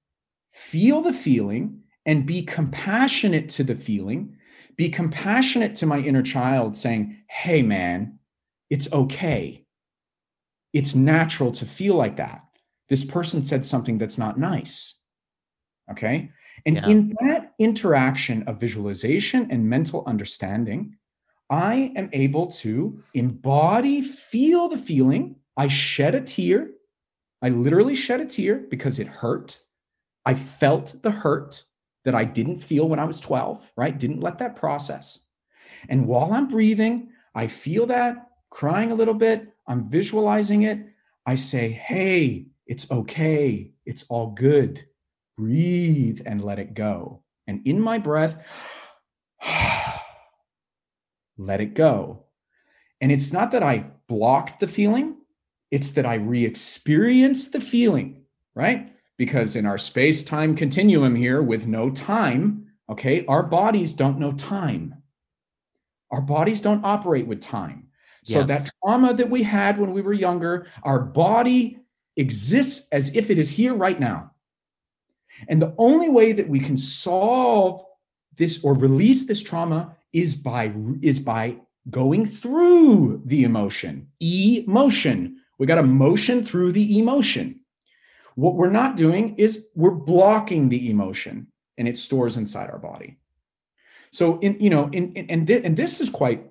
feel the feeling and be compassionate to the feeling, be compassionate to my inner child, saying, Hey, man, it's okay. It's natural to feel like that. This person said something that's not nice. Okay. And Yeah. in that interaction of visualization and mental understanding, I am able to embody, feel the feeling. I shed a tear. I literally shed a tear because it hurt. I felt the hurt that I didn't feel when I was 12, right? Didn't let that process. And while I'm breathing, I feel that crying a little bit. I'm visualizing it. I say, hey, it's okay. It's all good. Breathe and let it go. And in my breath, let it go. And it's not that I blocked the feeling, it's that I re experienced the feeling, right? Because in our space time continuum here with no time, okay, our bodies don't know time. Our bodies don't operate with time. So Yes. that trauma that we had when we were younger, our body exists as if it is here right now. And the only way that we can solve this or release this trauma is by is by going through the emotion. Emotion. We got to motion through the emotion. What we're not doing is we're blocking the emotion and it stores inside our body. So in you know in, in and, thi- and this is quite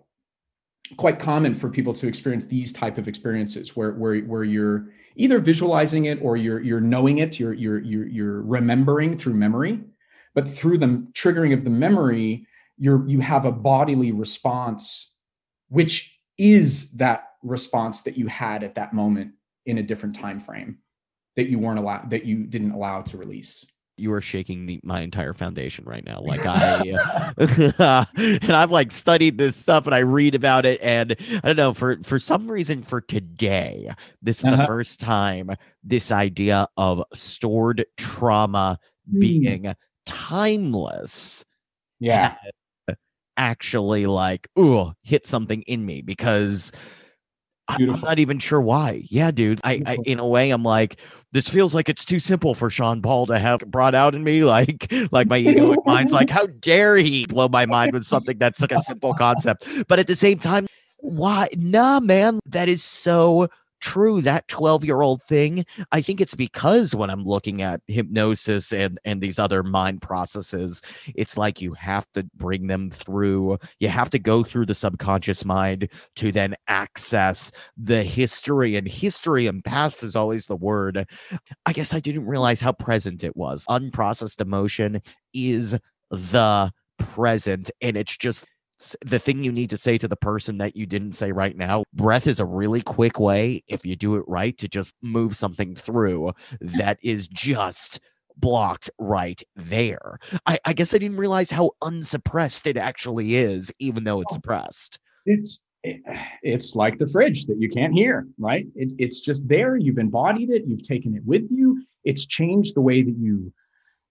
quite common for people to experience these type of experiences where where where you're either visualizing it or you're you're knowing it you're you're you're, you're remembering through memory. But through the triggering of the memory you're you have a bodily response which is that response that you had at that moment in a different time frame that you weren't allowed that you didn't allow to release You are shaking the, my entire foundation right now. Like I, and I've like studied this stuff and I read about it. And I don't know for for some reason for today, this is the Uh-huh. first time this idea of stored trauma Hmm. being timeless yeah actually like ooh hit something in me because I- I'm not even sure why. Yeah, dude. I, I in a way I'm like this feels like it's too simple for Sean Paul to have brought out in me. Like like my egoic mind's like how dare he blow my mind with something that's like a simple concept. But at the same time, why? Nah, man, that is so true. That 12 year old thing. I think it's because when I'm looking at hypnosis and and these other mind processes, it's like you have to bring them through. You have to go through the subconscious mind to then access the history. And history and past is always the word. I guess I didn't realize how present it was. Unprocessed emotion is the present, and it's just the thing you need to say to the person that you didn't say right now. Breath is a really quick way, if you do it right, to just move something through that is just blocked right there. I, I guess I didn't realize how unsuppressed it actually is, even though it's Oh. suppressed. it's eh, it's like the fridge that you can't hear right it, it's just there you've embodied it you've taken it with you it's changed the way that you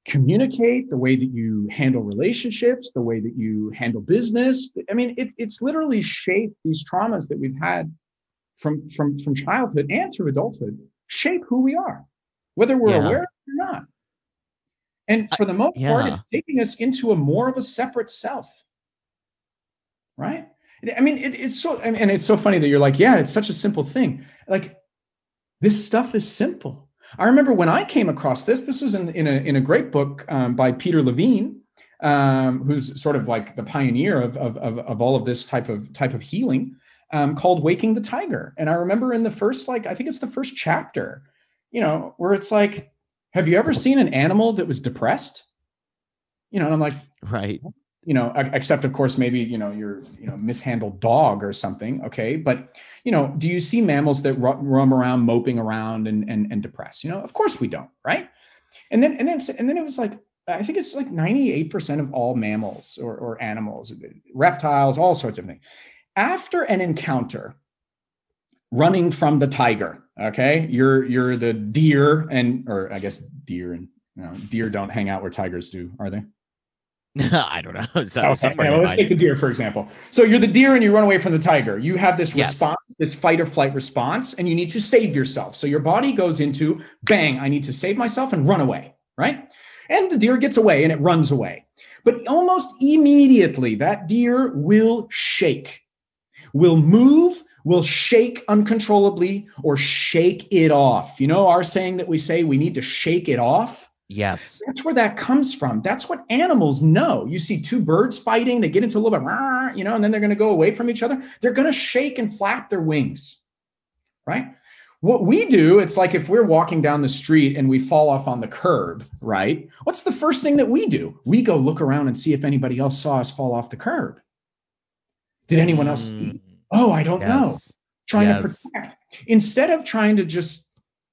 communicate the way that you handle relationships the way that you handle business i mean it, it's literally shaped these traumas that we've had from from from childhood and through adulthood shape who we are whether we're Yeah. aware of it or not and for the most part yeah. it's taking us into a more of a separate self right I mean, it, it's so, and it's so funny that you're like, yeah, it's such a simple thing. Like, this stuff is simple. I remember when I came across this. This was in in a in a great book um, by Peter Levine, um, who's sort of like the pioneer of, of of of all of this type of type of healing, um, called "Waking the Tiger." And I remember in the first, like, I think it's the first chapter, you know, where it's like, have you ever seen an animal that was depressed? You know, and I'm like, Right. You know except of course maybe you know your you know mishandled dog or something okay? But you know do you see mammals that ro- roam around moping around and and, and depressed? You know of course we don't right? And then and then and then it was like i think it's like 98% of all mammals or, or animals reptiles all sorts of things. After an encounter running from the tiger okay? You're you're the deer and or i guess deer and you know, deer don't hang out where tigers do, are they? I don't know. So Okay, somewhere yeah, let's take the deer for example. So you're the deer and you run away from the tiger. You have this Yes. response, this fight or flight response, and you need to save yourself. So your body goes into bang, I need to save myself and run away, right? And the deer gets away and it runs away. But almost immediately, that deer will shake, will move, will shake uncontrollably or shake it off. You know, our saying that we say we need to shake it off? Yes. That's where that comes from. That's what animals know. You see two birds fighting, they get into a little bit, you know, and then they're going to go away from each other. They're going to shake and flap their wings, right? What we do, it's like if we're walking down the street and we fall off on the curb, right? What's the first thing that we do? We go look around and see if anybody else saw us fall off the curb. Did anyone else see? Mm, Oh, I don't know trying Yes. to protect instead of trying to just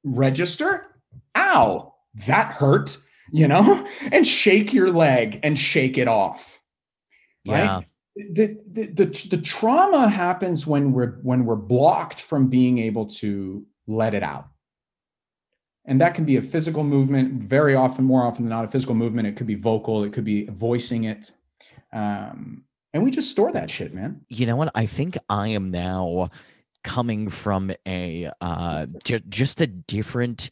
register ow that hurt you know and shake your leg and shake it off right? Yeah. the, the, the, the trauma happens when we're when we're blocked from being able to let it out. And that can be a physical movement very often more often than not a physical movement. It could be vocal it could be voicing it. Um, and we just store that shit man. You know what? I think i am now coming from a uh ju- just a different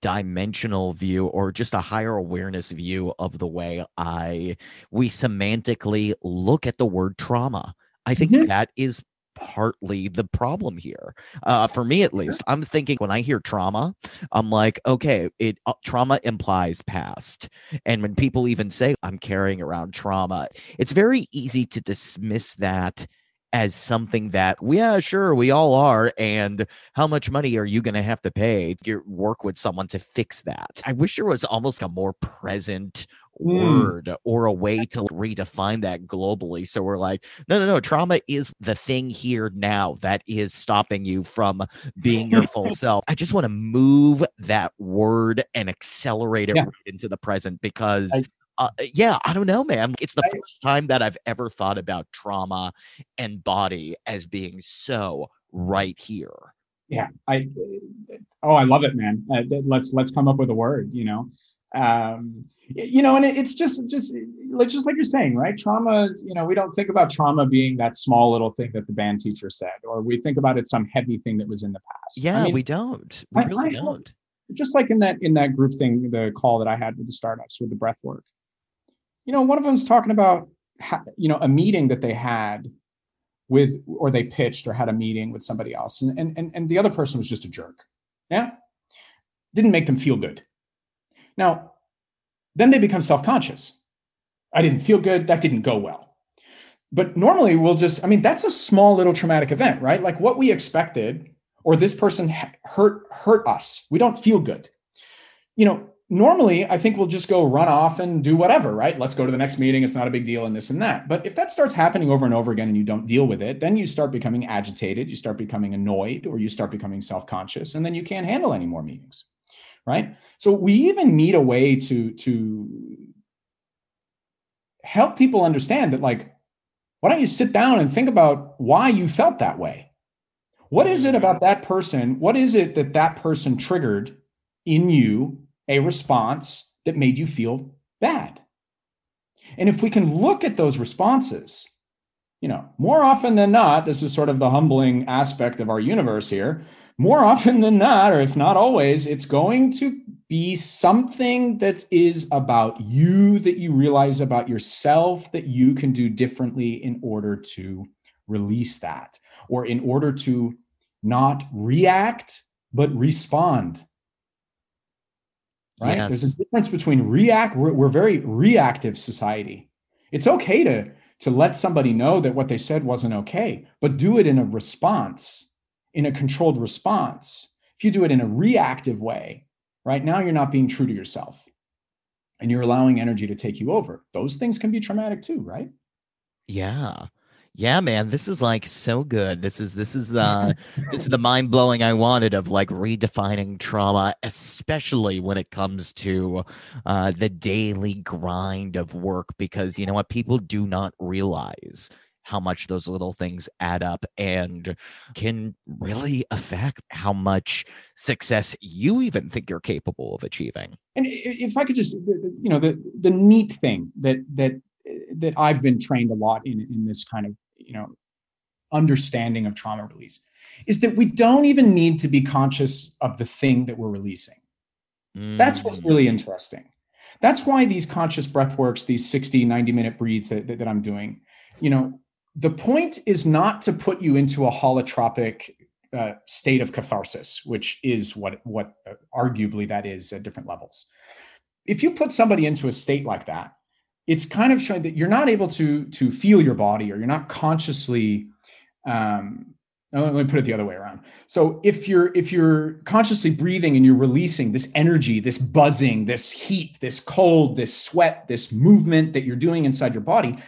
dimensional view or just a higher awareness view of the way i we semantically look at the word trauma. I think Mhm. that is partly the problem here. Uh for me at least i'm thinking when i hear trauma i'm like okay it uh, trauma implies past. And when people even say i'm carrying around trauma it's very easy to dismiss that as something that yeah sure we all are and how much money are you going to have to pay to work with someone to fix that i wish there was almost a more present Mm. word or a way to redefine that globally so we're like no no no trauma is the thing here now that is stopping you from being your full self i just want to move that word and accelerate it Yeah. right into the present because I- uh, yeah, I don't know, man. It's the I- first time that I've ever thought about trauma and body as being so right here. yeah i oh i love it man uh, let's let's come up with a word you know um you know and it, it's just just like just like you're saying right trauma is you know we don't think about trauma being that small little thing that the band teacher said or we think about it some heavy thing that was in the past I Yeah, mean, we don't. We I- really I don't. just like in that in that group thing the call that i had with the startups with the breath work you know one of them's talking about you know a meeting that they had with or they pitched or had a meeting with somebody else. And and and, the other person was just a jerk. Yeah? Didn't make them feel good. Now then they become self-conscious. I didn't feel good. That didn't go well. But normally we'll just i mean that's a small little traumatic event right? Like what we expected or this person hurt hurt us. We don't feel good. You know normally i think we'll just go run off and do whatever right? Let's go to the next meeting. It's not a big deal and this and that. But if that starts happening over and over again and you don't deal with it then you start becoming agitated you start becoming annoyed or you start becoming self-conscious and then you can't handle any more meetings right? So we even need a way to to help people understand that like why don't you sit down and think about why you felt that way? What is it about that person what is it that that person triggered in you a response that made you feel bad. And if we can look at those responses you know more often than not this is sort of the humbling aspect of our universe here more often than not or if not always it's going to be something that is about you that you realize about yourself that you can do differently in order to release that or in order to not react but respond right? There's a difference between react we're, we're very reactive society. It's okay to to let somebody know that what they said wasn't okay but do it in a response in a controlled response. If you do it in a reactive way right now you're not being true to yourself and you're allowing energy to take you over. Those things can be traumatic too right? Yeah. Yeah, man. This is like so good. This is this is uh this is the mind blowing I wanted of like redefining trauma, especially when it comes to uh the daily grind of work, because you know what people do not realize how much those little things add up and can really affect how much success you even think you're capable of achieving. And if I could just, you know, the the neat thing that that that I've been trained a lot in in this kind of, you know, understanding of trauma release is that we don't even need to be conscious of the thing that we're releasing. Mm. That's what's mm. really interesting. That's why these conscious breath works, these 60, 90 minute breathes that, that, that I'm doing, you know, the point is not to put you into a holotropic uh, state of catharsis, which is what what uh, arguably that is at different levels. If you put somebody into a state like that, it's kind of showing that you're not able to to feel your body or you're not consciously um, let me put it the other way around. So if you're if you're consciously breathing and you're releasing this energy this buzzing this heat this cold this sweat this movement that you're doing inside your body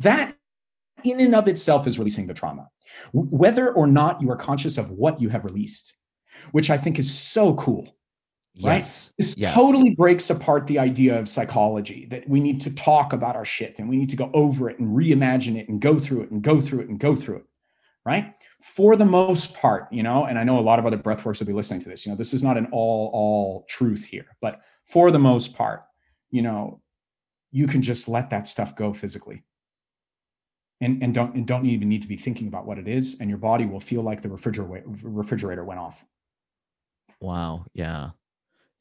that in and of itself is releasing the trauma. Whether or not you are conscious of what you have released which i think is so cool Yes. Right? This yes. totally breaks apart the idea of psychology that we need to talk about our shit and we need to go over it and reimagine it and go through it and go through it and go through it. Right. For the most part, you know, and I know a lot of other breathworks will be listening to this. You know, this is not an all, all truth here, but for the most part, you know, you can just let that stuff go physically. And, and don't and don't even need to be thinking about what it is, and your body will feel like the refrigerator refrigerator went off. Wow. Yeah.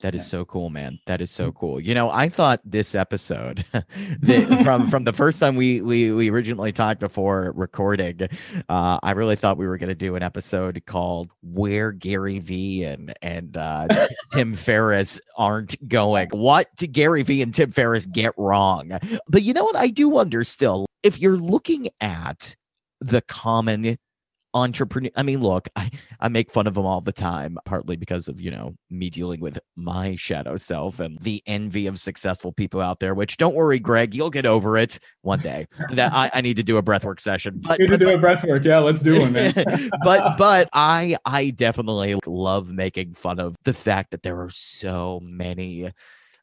That is so cool, man. That is so mm. cool. You know, I thought this episode from from the first time we we we originally talked before recording, uh, I really thought we were going to do an episode called "Where Gary Vee and and uh, Tim Ferriss aren't going." What did Gary Vee and Tim Ferriss get wrong? But you know what? I do wonder still if you're looking at the common entrepreneur i mean look i i make fun of them all the time partly because of you know me dealing with my shadow self and the envy of successful people out there which don't worry greg you'll get over it one day that i, I need to do a breathwork session but need to do a breathwork. Yeah let's do one man. But but i i definitely love making fun of the fact that there are so many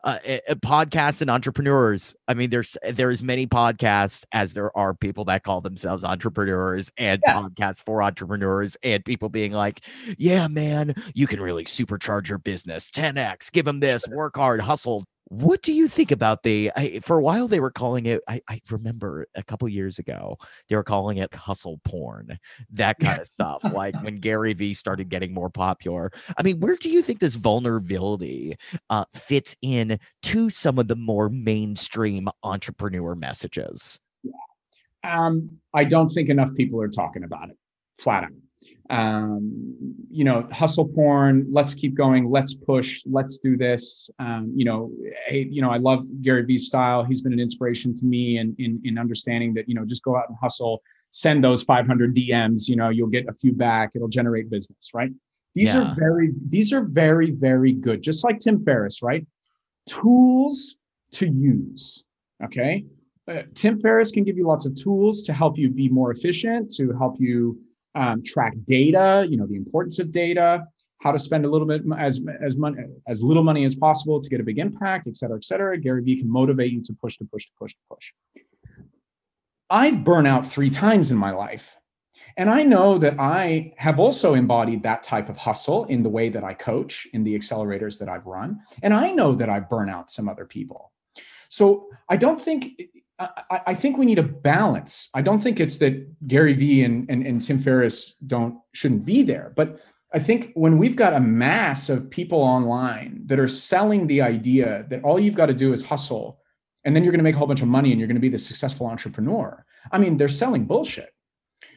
uh, eh, eh, podcasts and entrepreneurs. I mean, there's there's many podcasts as there are people that call themselves entrepreneurs and yeah. podcasts for entrepreneurs and people being like, "Yeah, man, you can really supercharge your business, 10x, give them this, work hard, hustle, what do you think about the? I, for a while, they were calling it. I, I remember a couple years ago, they were calling it hustle porn, that kind of stuff. like when Gary Vee started getting more popular. I mean, where do you think this vulnerability uh, fits in to some of the more mainstream entrepreneur messages? Um, I don't think enough people are talking about it, flat out um, you know, hustle porn. Let's keep going. Let's push. Let's do this. Um, you know, hey, you know, I love Gary Vee's style. He's been an inspiration to me in, in in understanding that you know, just go out and hustle. Send those 500 DMs. You know, you'll get a few back. It'll generate business, right? These yeah. are very, these are very, very good. Just like Tim Ferriss, right? Tools to use. Okay. Uh, Tim Ferriss can give you lots of tools to help you be more efficient, to help you um, track data, you know, the importance of data, how to spend a little bit as as money as little money as possible to get a big impact, et cetera, et cetera. Gary Vee can motivate you to push, to push, to push, to push. I've burned out three times in my life. And I know that I have also embodied that type of hustle in the way that I coach in the accelerators that I've run. And I know that I burn out some other people. So I don't think I, I, think we need a balance. I don't think it's that Gary Vee and, and, and Tim Ferriss don't shouldn't be there, but I think when we've got a mass of people online that are selling the idea that all you've got to do is hustle and then you're going to make a whole bunch of money and you're going to be the successful entrepreneur. I mean, they're selling bullshit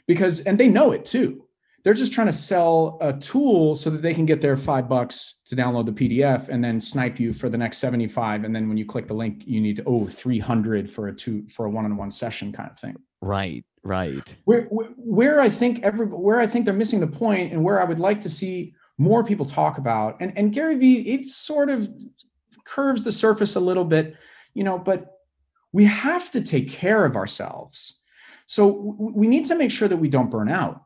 because, and they know it too. They're just trying to sell a tool so that they can get their five bucks to download the PDF and then snipe you for the next 75. And then when you click the link, you need to, oh, 300 for a two, for a one-on-one session kind of thing. Right. Right. Where, where I think every, where I think they're missing the point and where I would like to see more people talk about, and, and Gary Vee, it sort of curves the surface a little bit, you know, but we have to take care of ourselves. So we need to make sure that we don't burn out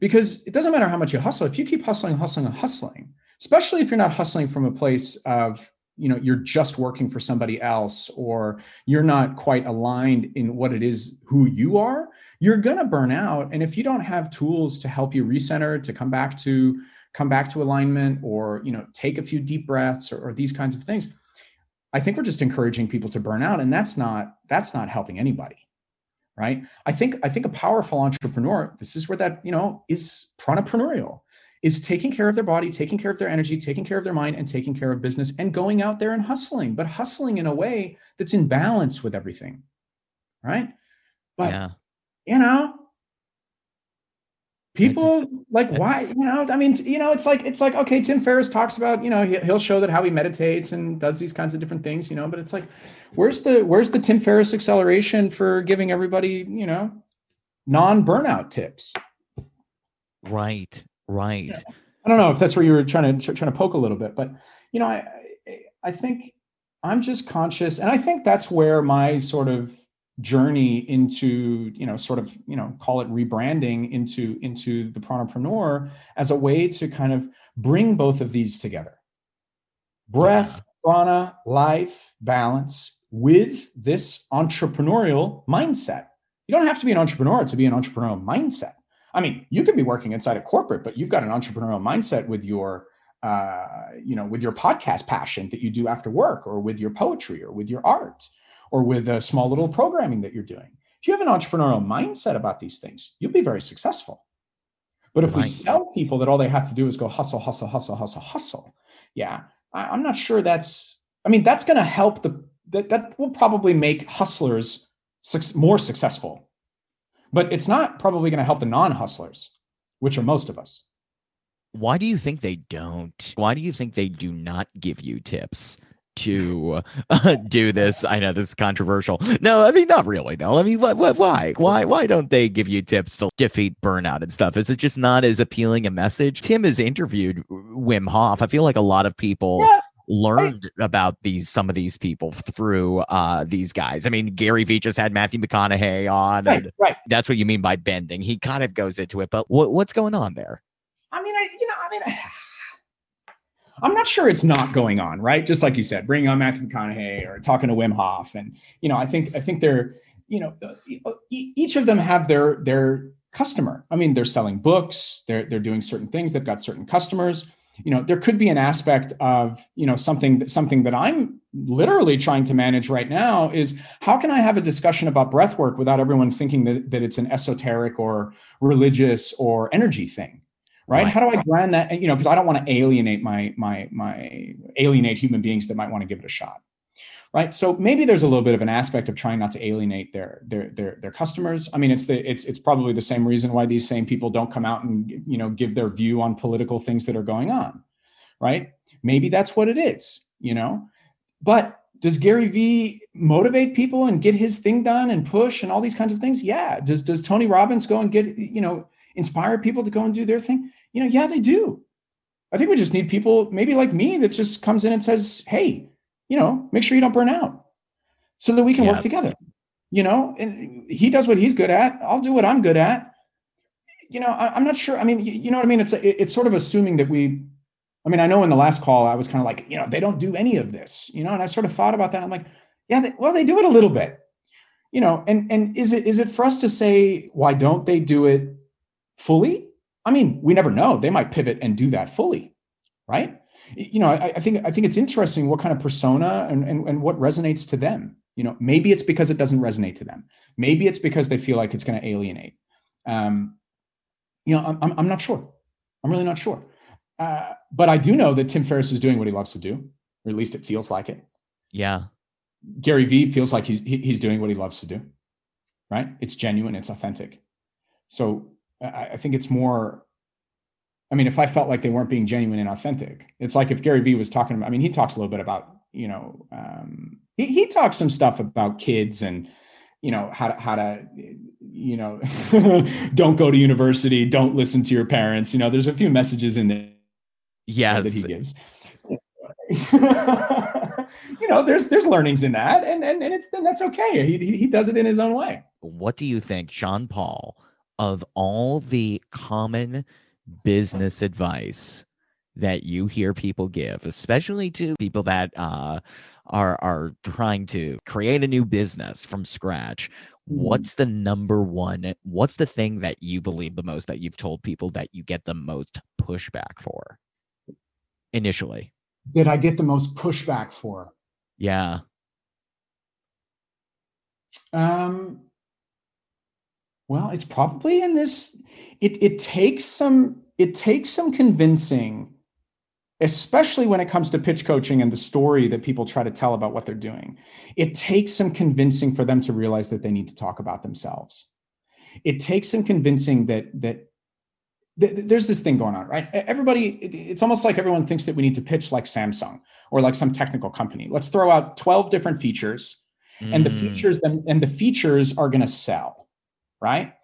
because it doesn't matter how much you hustle if you keep hustling hustling and hustling especially if you're not hustling from a place of you know you're just working for somebody else or you're not quite aligned in what it is who you are you're going to burn out. And if you don't have tools to help you recenter to come back to come back to alignment or you know take a few deep breaths or, or these kinds of things i think we're just encouraging people to burn out. And that's not that's not helping anybody right i think i think a powerful entrepreneur this is where that you know is pranapreneurial is taking care of their body taking care of their energy taking care of their mind and taking care of business and going out there and hustling but hustling in a way that's in balance with everything right but yeah. you know people like why you know i mean you know it's like it's like okay tim ferriss talks about you know he, he'll show that how he meditates and does these kinds of different things you know but it's like where's the where's the tim ferriss acceleration for giving everybody you know non-burnout tips Right. Right. I don't know if that's where you were trying to trying to poke a little bit but you know i i think i'm just conscious and i think that's where my sort of journey into you know sort of you know call it rebranding into into the pranapreneur as a way to kind of bring both of these together. Breath prana life balance with this entrepreneurial mindset. You don't have to be an entrepreneur to be an entrepreneurial mindset. I mean you could be working inside a corporate but you've got an entrepreneurial mindset with your uh, you know with your podcast passion that you do after work or with your poetry or with your art or with a small little programming that you're doing. If you have an entrepreneurial mindset about these things, you'll be very successful. But if we sell people that all they have to do is go hustle, hustle, hustle, hustle, hustle, yeah, I, am not sure that's. I mean, that's going to help the that that will probably make hustlers more successful, but it's not probably going to help the non-hustlers, which are most of us. Why do you think they don't? Why do you think they do not give you tips? To uh, do this. I know this is controversial. No, I mean not really. though. I mean, what, what, why, why, why don't they give you tips to defeat burnout and stuff? Is it just not as appealing a message? Tim has interviewed Wim Hof. I feel like a lot of people. Yeah learned about these some of these people through uh these guys. I mean, Gary Vee just had Matthew McConaughey on. Right, right. That's what you mean by bending. He kind of goes into it, but what, what's going on there? I mean, I you know, I mean. I'm not sure it's not going on, right? Just like you said, bringing on Matthew McConaughey or talking to Wim Hof, and you know, I think I think they're, you know, each of them have their their customer. I mean, they're selling books, they're they're doing certain things, they've got certain customers. You know, there could be an aspect of you know something something that I'm literally trying to manage right now is how can I have a discussion about breath work without everyone thinking that that it's an esoteric or religious or energy thing right? right? How do I brand that? You know, because I don't want to alienate my my my alienate human beings that might want to give it a shot, right? So maybe there's a little bit of an aspect of trying not to alienate their their their their customers. I mean, it's the it's it's probably the same reason why these same people don't come out and you know give their view on political things that are going on, right? Maybe that's what it is, you know, but. Does Gary Vee motivate people and get his thing done and push and all these kinds of things? Yeah. Does does Tony Robbins go and get you know inspire people to go and do their thing? You know, yeah, they do. I think we just need people, maybe like me, that just comes in and says, hey, you know, make sure you don't burn out so that we can yes. work together. You know, and he does what he's good at. I'll do what I'm good at. You know, I, am not sure. I mean, you, you know what I mean? It's it's sort of assuming that we. I mean, I know in the last call I was kind of like, you know, they don't do any of this. You know, and I sort of thought about that. I'm like, yeah, they, well, they do it a little bit. You know, and and is it is it for us to say why don't they do it fully? I mean, we never know. They might pivot and do that fully, right? You know, I, I think I think it's interesting what kind of persona and, and, and what resonates to them. You know, maybe it's because it doesn't resonate to them. Maybe it's because they feel like it's going to alienate. Um, you know, I'm, I'm not sure. I'm really not sure. Uh, but I do know that Tim Ferriss is doing what he loves to do, or at least it feels like it. Yeah. Gary Vee feels like he's he's doing what he loves to do, right? It's genuine, it's authentic. So I, think it's more. I mean, if I felt like they weren't being genuine and authentic, it's like if Gary Vee was talking about. I mean, he talks a little bit about you know um, he he talks some stuff about kids and you know how to how to you know don't go to university, don't listen to your parents. You know, there's a few messages in there. Yeah, that he gives. you know, there's there's learnings in that, and and and it's and that's okay. He he does it in his own way. What do you think, Sean Paul? Of all the common business advice that you hear people give, especially to people that uh, are are trying to create a new business from scratch, what's the number one what's the thing that you believe the most that you've told people that you get the most pushback for? Initially. Did I get the most pushback for? yeah. Um, well, it's probably in this. It it takes some it takes some convincing, especially when it comes to pitch coaching and the story that people try to tell about what they're doing. It takes some convincing for them to realize that they need to talk about themselves. It takes some convincing that that there's this thing going on, right? Everybody, it's almost like everyone thinks that we need to pitch like Samsung or like some technical company. Let's throw out 12 different features and the Mm, features and the features are going to sell right?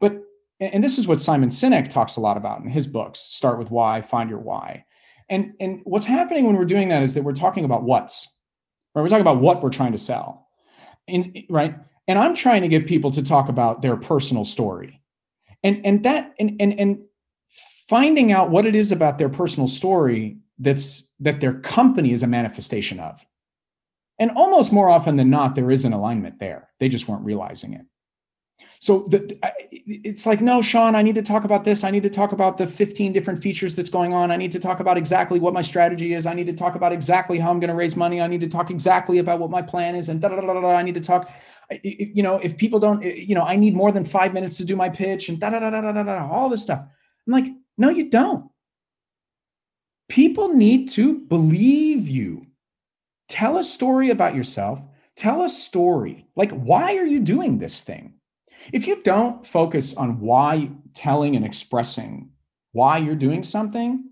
But and this is what simon sinek talks a lot about in his books start with why find your why. And and what's happening when we're doing that is that we're talking about what's right? We're talking about what we're trying to sell. And right? And i'm trying to get people to talk about their personal story. And and that and and, and finding out what it is about their personal story that's that their company is a manifestation of. And almost more often than not, there is an alignment there. They just weren't realizing it. So the, it's like, no, Sean, I need to talk about this. I need to talk about the 15 different features that's going on. I need to talk about exactly what my strategy is. I need to talk about exactly how I'm going to raise money. I need to talk exactly about what my plan is. And da da da da. I need to talk. You know, if people don't, you know, I need more than five minutes to do my pitch and da da da da da da. All this stuff. I'm like, no, you don't. People need to believe you tell a story about yourself tell a story like why are you doing this thing if you don't focus on why telling and expressing why you're doing something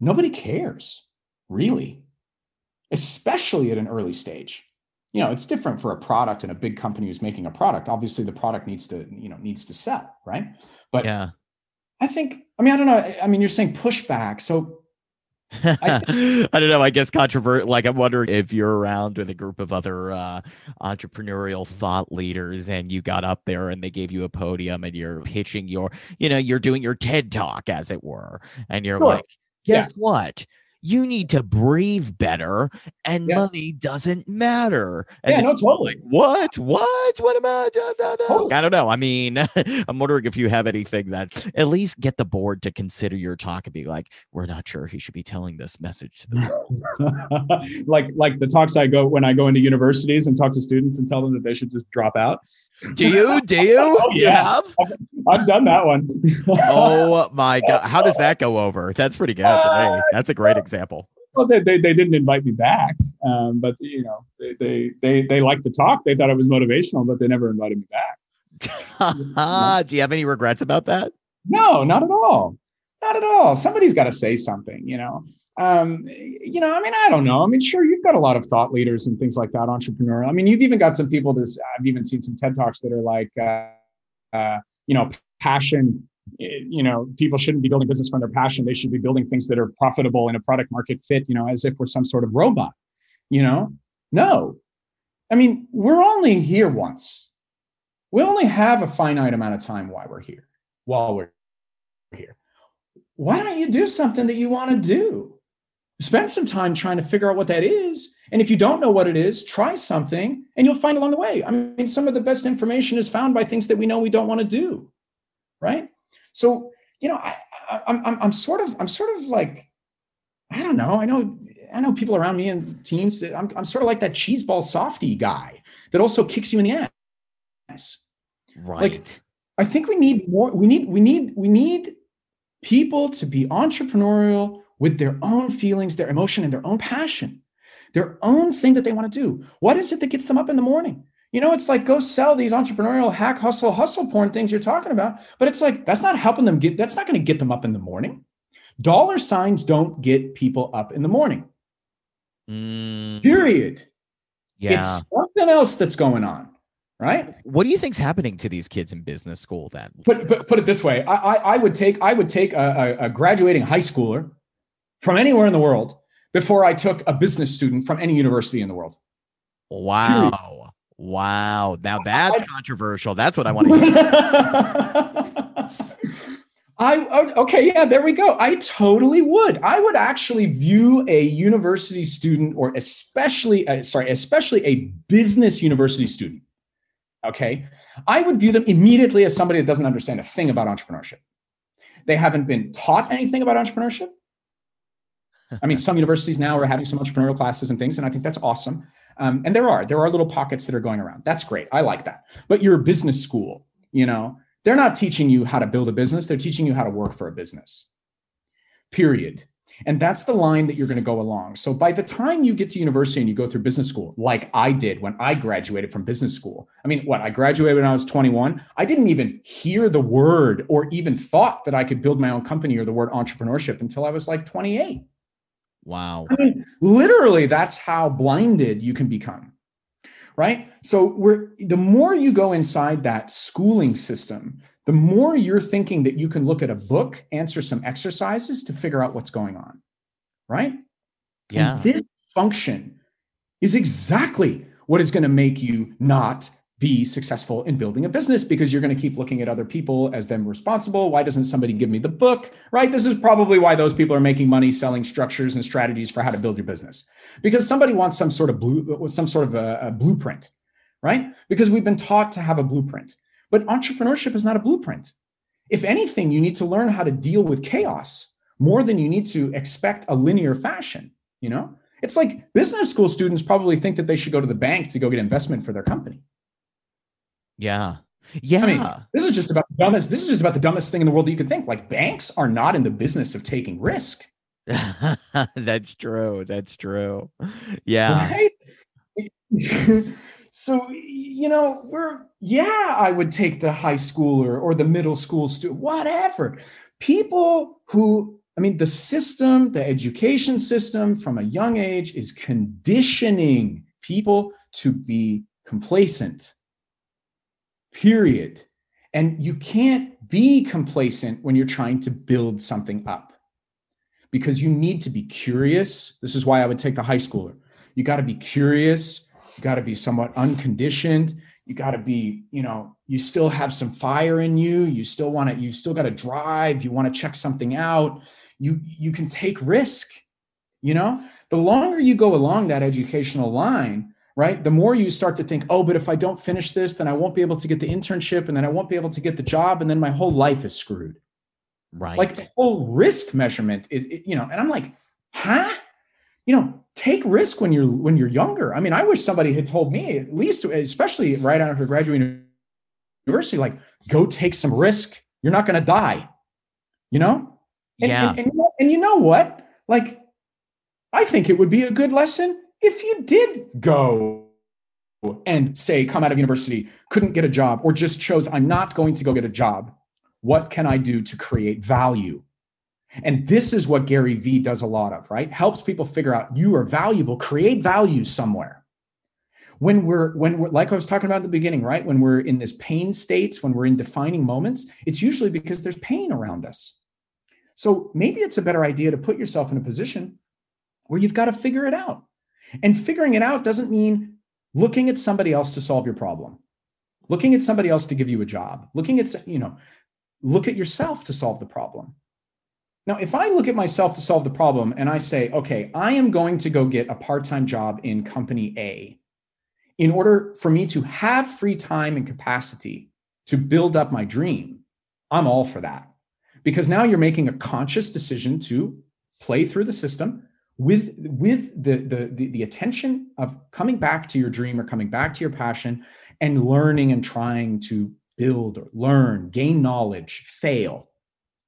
nobody cares really especially at an early stage. You know it's different for a product and a big company who's making a product. Obviously the product needs to you know needs to sell right? But yeah. I think i mean i don't know i mean you're saying pushback. So I, don't know. I guess controvert. Like, I'm wondering if you're around with a group of other uh, entrepreneurial thought leaders, and you got up there and they gave you a podium, and you're pitching your, you know, you're doing your TED talk, as it were, and you're Sure. like, Yeah. guess what? You need to breathe better, and Yeah. money doesn't matter. And yeah no totally like, what? What? What am I? Da, da, da. Totally. I don't know. I mean, I'm wondering if you have anything that at least get the board to consider your talk and be like, we're not sure he should be telling this message to the like like the talks I go when I go into universities and talk to students and tell them that they should just drop out. Do you? Do you? Oh, You yeah. have? I've done that one. Oh my god! How does that go over? That's pretty good to me. That's a great example. well, they, they, they didn't invite me back, um, but you know they, they they they liked the talk. They thought it was motivational, but they never invited me back. Do you have any regrets about that? No, not at all. Not at all. Somebody's got to say something, you know. Um, you know, I mean, I don't know. I mean, sure, you've got a lot of thought leaders and things like that, entrepreneur. I mean, you've even got some people this I've even seen some TED Talks that are like uh, uh, you know, passion. eh, You know, people shouldn't be building business from their passion. They should be building things that are profitable and a product market fit, you know, as if we're some sort of robot. You know, no. I mean, we're only here once. We only have a finite amount of time while we're here, while we're here. Why don't you do something that you want to do? Spend some time trying to figure out what that is. And if you don't know what it is, try something and you'll find along the way. I mean, some of the best information is found by things that we know we don't want to do. Right. So, you know, I, I, I'm, I'm, I'm sort of, I'm sort of like, I don't know. I know, I know people around me and teams. I'm, I'm sort of like that cheeseball softy guy that also kicks you in the ass. Right. Like, I think we need more. We need, we need, we need people to be entrepreneurial with their own feelings, their emotion, and their own passion, their own thing that they want to do. What is it that gets them up in the morning? You know, it's like go sell these entrepreneurial hack, hustle, hustle porn things you're talking about. But it's like that's not helping them get. That's not going to get them up in the morning. Dollar signs don't get people up in the morning. Mm, Period. yeah. It's something else that's going on, right? what do you think's happening to these kids in business school then? put, put, put it this way I, I, I would take i would take a, a, a graduating high schooler from anywhere in the world before i took a business student from any university in the world Wow. Wow. Now that's controversial. That's what I want to hear. I okay, yeah, there we go. I totally would. I would actually view a university student, or especially, uh, sorry, especially a business university student, okay, I would view them immediately as somebody that doesn't understand a thing about entrepreneurship. They haven't been taught anything about entrepreneurship. I mean, some universities now are having some entrepreneurial classes and things, and I think that's awesome. Um, and there are there are little pockets that are going around. That's great. I like that. But you're a business school, you know, they're not teaching you how to build a business. They're teaching you how to work for a business. Period. And that's the line that you're going to go along. So by the time you get to university and you go through business school, like I did when I graduated from business school, I mean, what I graduated when I was 21, I didn't even hear the word or even thought that I could build my own company or the word entrepreneurship until I was like 28. Wow. I mean, literally, that's how blinded you can become. Right. So we're the more you go inside that schooling system, the more you're thinking that you can look at a book, answer some exercises to figure out what's going on. Right. Yeah. And this function is exactly what is going to make you not be successful in building a business because you're going to keep looking at other people as them responsible. Why doesn't somebody give me the book? Right? This is probably why those people are making money selling structures and strategies for how to build your business because somebody wants some sort of blue, some sort of a, a blueprint, right? Because we've been taught to have a blueprint, but entrepreneurship is not a blueprint. If anything, you need to learn how to deal with chaos more than you need to expect a linear fashion. You know, it's like business school students probably think that they should go to the bank to go get investment for their company Yeah. Yeah. I mean, this is just about the dumbest. This is just about the dumbest thing in the world that you could think. Like banks are not in the business of taking risk, That's true. That's true. Yeah. right? so you know, we're yeah, I would take the high schooler or the middle school student, whatever. People who, I mean, the system, the education system from a young age is conditioning people to be complacent period. And you can't be complacent when you're trying to build something up because you need to be curious. This is why I would take the high schooler. You got to be curious. You got to be somewhat unconditioned. You got to be, you know, you still have some fire in you. You still want to, you still got to drive. You want to check something out. You, you can take risk. You know, the longer you go along that educational line, right? The more you start to think, oh, but if I don't finish this, then I won't be able to get the internship and then I won't be able to get the job and then my whole life is screwed. Right. Like the whole risk measurement is, you know, and I'm like, huh? You know, take risk when you're when you're younger. I mean, I wish somebody had told me at least, especially right after graduating university, like go take some risk. You're not going to die. You know? And, Yeah. And, and, and you know what? Like, I think it would be a good lesson if you did go and say, come out of university, couldn't get a job, or just chose, I'm not going to go get a job. What can I do to create value? And this is what Gary Vee does a lot of, right? Helps people figure out you are valuable, create value somewhere. When we're, when we're, like I was talking about at the beginning, right? When we're in this pain states, when we're in defining moments, it's usually because there's pain around us. So maybe it's a better idea to put yourself in a position where you've got to figure it out. And figuring it out doesn't mean looking at somebody else to solve your problem, looking at somebody else to give you a job, looking at, you know, look at yourself to solve the problem. Now, if I look at myself to solve the problem and I say, okay, I am going to go get a part time job in company A in order for me to have free time and capacity to build up my dream, I'm all for that. Because now you're making a conscious decision to play through the system with with the, the the the attention of coming back to your dream or coming back to your passion and learning and trying to build or learn gain knowledge fail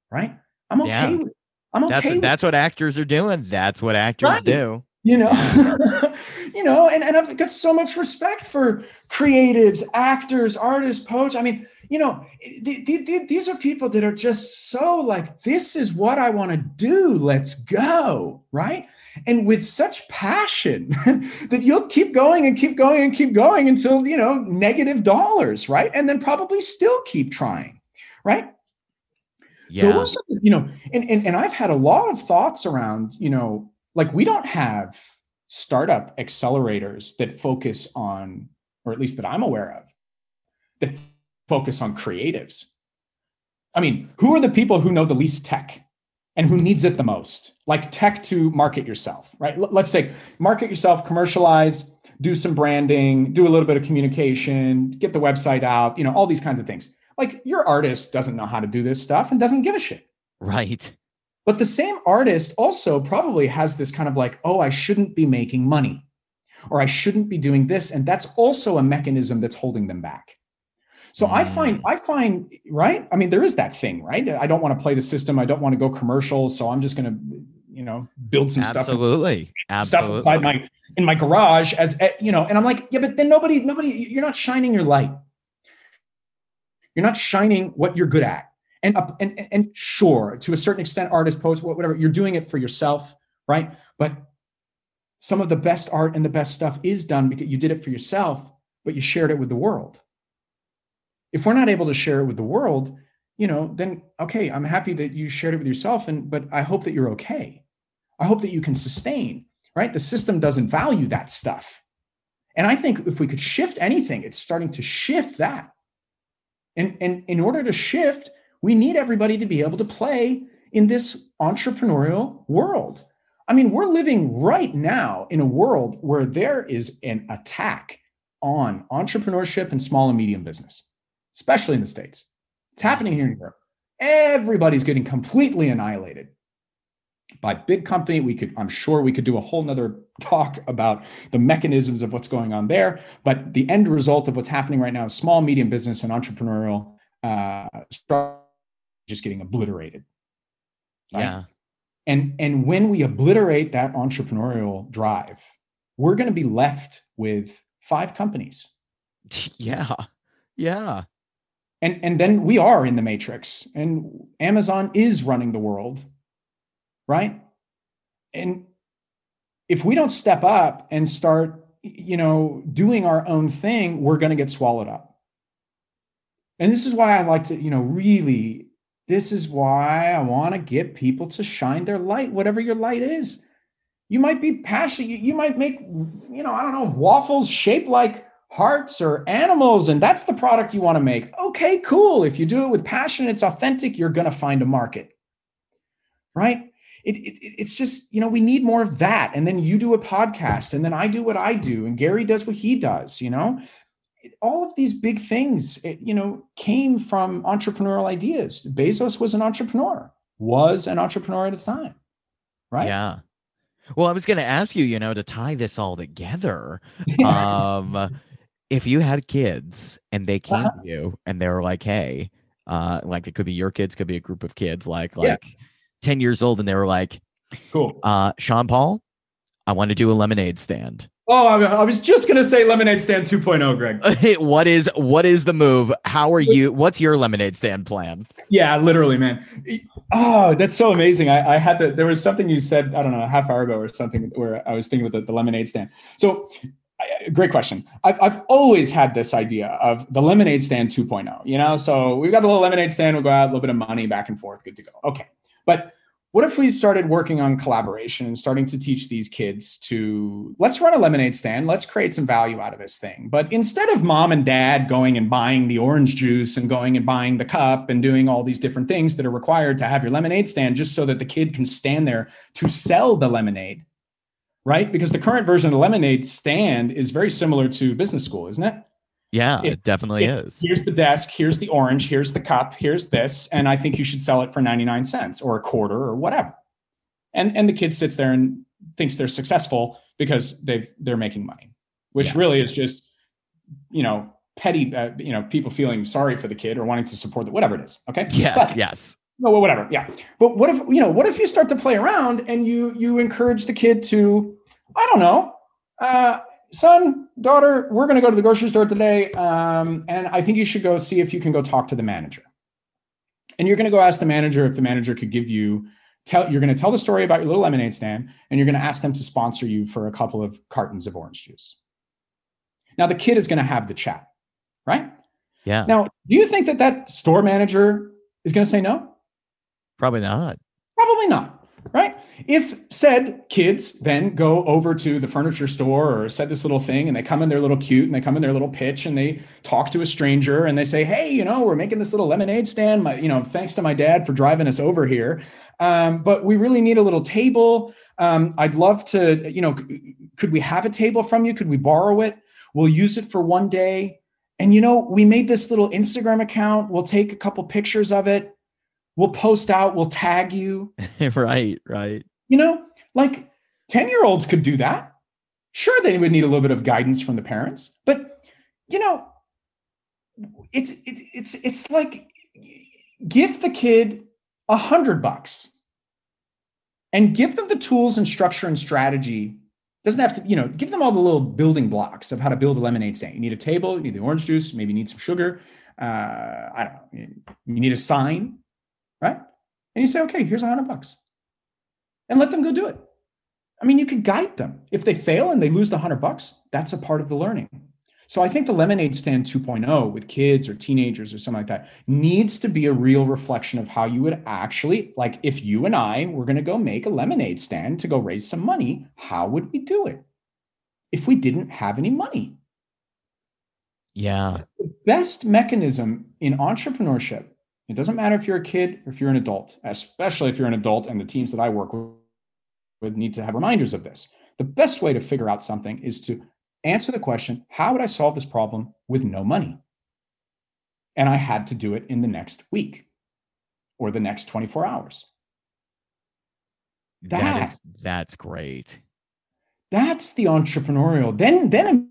right i'm okay Yeah. with i'm okay That's that's what actors are doing. That's what actors Right. do. you know you know and, and i've got so much respect for creatives actors artists poets i mean you know th- th- th- these are people that are just so like this is what i want to do let's go right? And with such passion that you'll keep going and keep going and keep going until you know negative dollars right? And then probably still keep trying right? Yeah. those you know and, and and i've had a lot of thoughts around you know like we don't have startup accelerators that focus on or at least that i'm aware of that focus on creatives i mean who are the people who know the least tech and who needs it the most like tech to market yourself right let's say market yourself commercialize do some branding, do a little bit of communication, get the website out, you know, all these kinds of things. Like your artist doesn't know how to do this stuff and doesn't give a shit. Right. But the same artist also probably has this kind of like, oh, I shouldn't be making money or I shouldn't be doing this. And that's also a mechanism that's holding them back. So I find, I find, right? I mean, there is that thing, right? I don't want to play the system. I don't want to go commercial. So I'm just going to, you know, build some Absolutely. stuff, Absolutely. stuff inside my, in my garage as, eh, you know, and I'm like, yeah, but then nobody, nobody, you're not shining your light. You're not shining what you're good at. And, up and, and, and sure, to a certain extent, artist, poets, whatever, you're doing it for yourself, right? But some of the best art and the best stuff is done because you did it for yourself, but you shared it with the world. If we're not able to share it with the world, you know, then okay, I'm happy that you shared it with yourself, and but I hope that you're okay. I hope that you can sustain, right? The system doesn't value that stuff. And I think if we could shift anything, it's starting to shift that. And, and in order to shift, we need everybody to be able to play in this entrepreneurial world. I mean, we're living right now in a world where there is an attack on entrepreneurship and small and medium business, especially in the States. It's happening here in Europe. Everybody's getting completely annihilated by big company. We could, I'm sure we could do a whole nother talk about the mechanisms of what's going on there. But the end result of what's happening right now is small, medium business and entrepreneurial uh, just getting obliterated. Right? Yeah. And, and when we obliterate that entrepreneurial drive, we're going to be left with five companies. Yeah. Yeah. And, and then we are in the matrix and Amazon is running the world right? And if we don't step up and start, you know, doing our own thing, we're going to get swallowed up. And this is why I like to, you know, really, this is why I want to get people to shine their light, whatever your light is. You might be passionate. You, might make, you know, I don't know, waffles shaped like hearts or animals, and that's the product you want to make. Okay, cool. If you do it with passion, it's authentic, you're going to find a market. Right? it, it, it's just you know we need more of that and then you do a podcast and then i do what i do and gary does what he does you know all of these big things it, you know came from entrepreneurial ideas bezos was an entrepreneur was an entrepreneur at the time right yeah well i was going to ask you you know to tie this all together um if you had kids and they came uh-huh. to you and they were like hey uh like it could be your kids could be a group of kids like like yeah 10 years old and they were like, cool. Uh, Sean Paul, I want to do a lemonade stand. Oh, I was just gonna say lemonade stand 2.0, Greg. what is what is the move? How are you? What's your lemonade stand plan? Yeah, literally, man. Oh, that's so amazing. I, I had the there was something you said I don't know a half hour ago or something where I was thinking about the, the lemonade stand. So, great question. I've I've always had this idea of the lemonade stand 2.0. You know, so we've got the little lemonade stand. We'll go out a little bit of money back and forth. Good to go. Okay. But what if we started working on collaboration and starting to teach these kids to let's run a lemonade stand, let's create some value out of this thing. But instead of mom and dad going and buying the orange juice and going and buying the cup and doing all these different things that are required to have your lemonade stand just so that the kid can stand there to sell the lemonade, right? Because the current version of lemonade stand is very similar to business school, isn't it? Yeah, it, it definitely it, is. Here's the desk, here's the orange, here's the cup, here's this, and I think you should sell it for 99 cents or a quarter or whatever. And and the kid sits there and thinks they're successful because they've they're making money, which yes. really is just you know petty uh, you know people feeling sorry for the kid or wanting to support the whatever it is. Okay. Yes. But, yes. No, whatever. Yeah. But what if you know? What if you start to play around and you you encourage the kid to, I don't know, uh, son, daughter, we're going to go to the grocery store today. Um, and I think you should go see if you can go talk to the manager. And you're going to go ask the manager if the manager could give you, tell, you're going to tell the story about your little lemonade stand, and you're going to ask them to sponsor you for a couple of cartons of orange juice. Now, the kid is going to have the chat, right? Yeah. Now, do you think that that store manager is going to say no? Probably not. Probably not right? If said kids then go over to the furniture store or said this little thing and they come in their little cute and they come in their little pitch and they talk to a stranger and they say, Hey, you know, we're making this little lemonade stand. My, you know, thanks to my dad for driving us over here. Um, but we really need a little table. Um, I'd love to, you know, Could we have a table from you? Could we borrow it? We'll use it for one day. And you know, we made this little Instagram account. We'll take a couple pictures of it. We'll post out, we'll tag you. right, right. You know, like 10 year olds could do that. Sure, they would need a little bit of guidance from the parents, but you know, it's it, it's it's like give the kid a hundred bucks and give them the tools and structure and strategy doesn't have to you know give them all the little building blocks of how to build a lemonade stand you need a table you need the orange juice maybe you need some sugar uh, i don't know you need a sign right and you say okay here's a hundred bucks and let them go do it i mean you could guide them if they fail and they lose the hundred bucks that's a part of the learning so I think the lemonade stand 2.0 with kids or teenagers or something like that needs to be a real reflection of how you would actually like if you and I were going to go make a lemonade stand to go raise some money, how would we do it? If we didn't have any money. Yeah. The best mechanism in entrepreneurship, it doesn't matter if you're a kid or if you're an adult, especially if you're an adult and the teams that I work with need to have reminders of this. The best way to figure out something is to answer the question how would I solve this problem with no money? And I had to do it in the next week or the next 24 hours. That, that is, that's great. That's the entrepreneurial. Then, then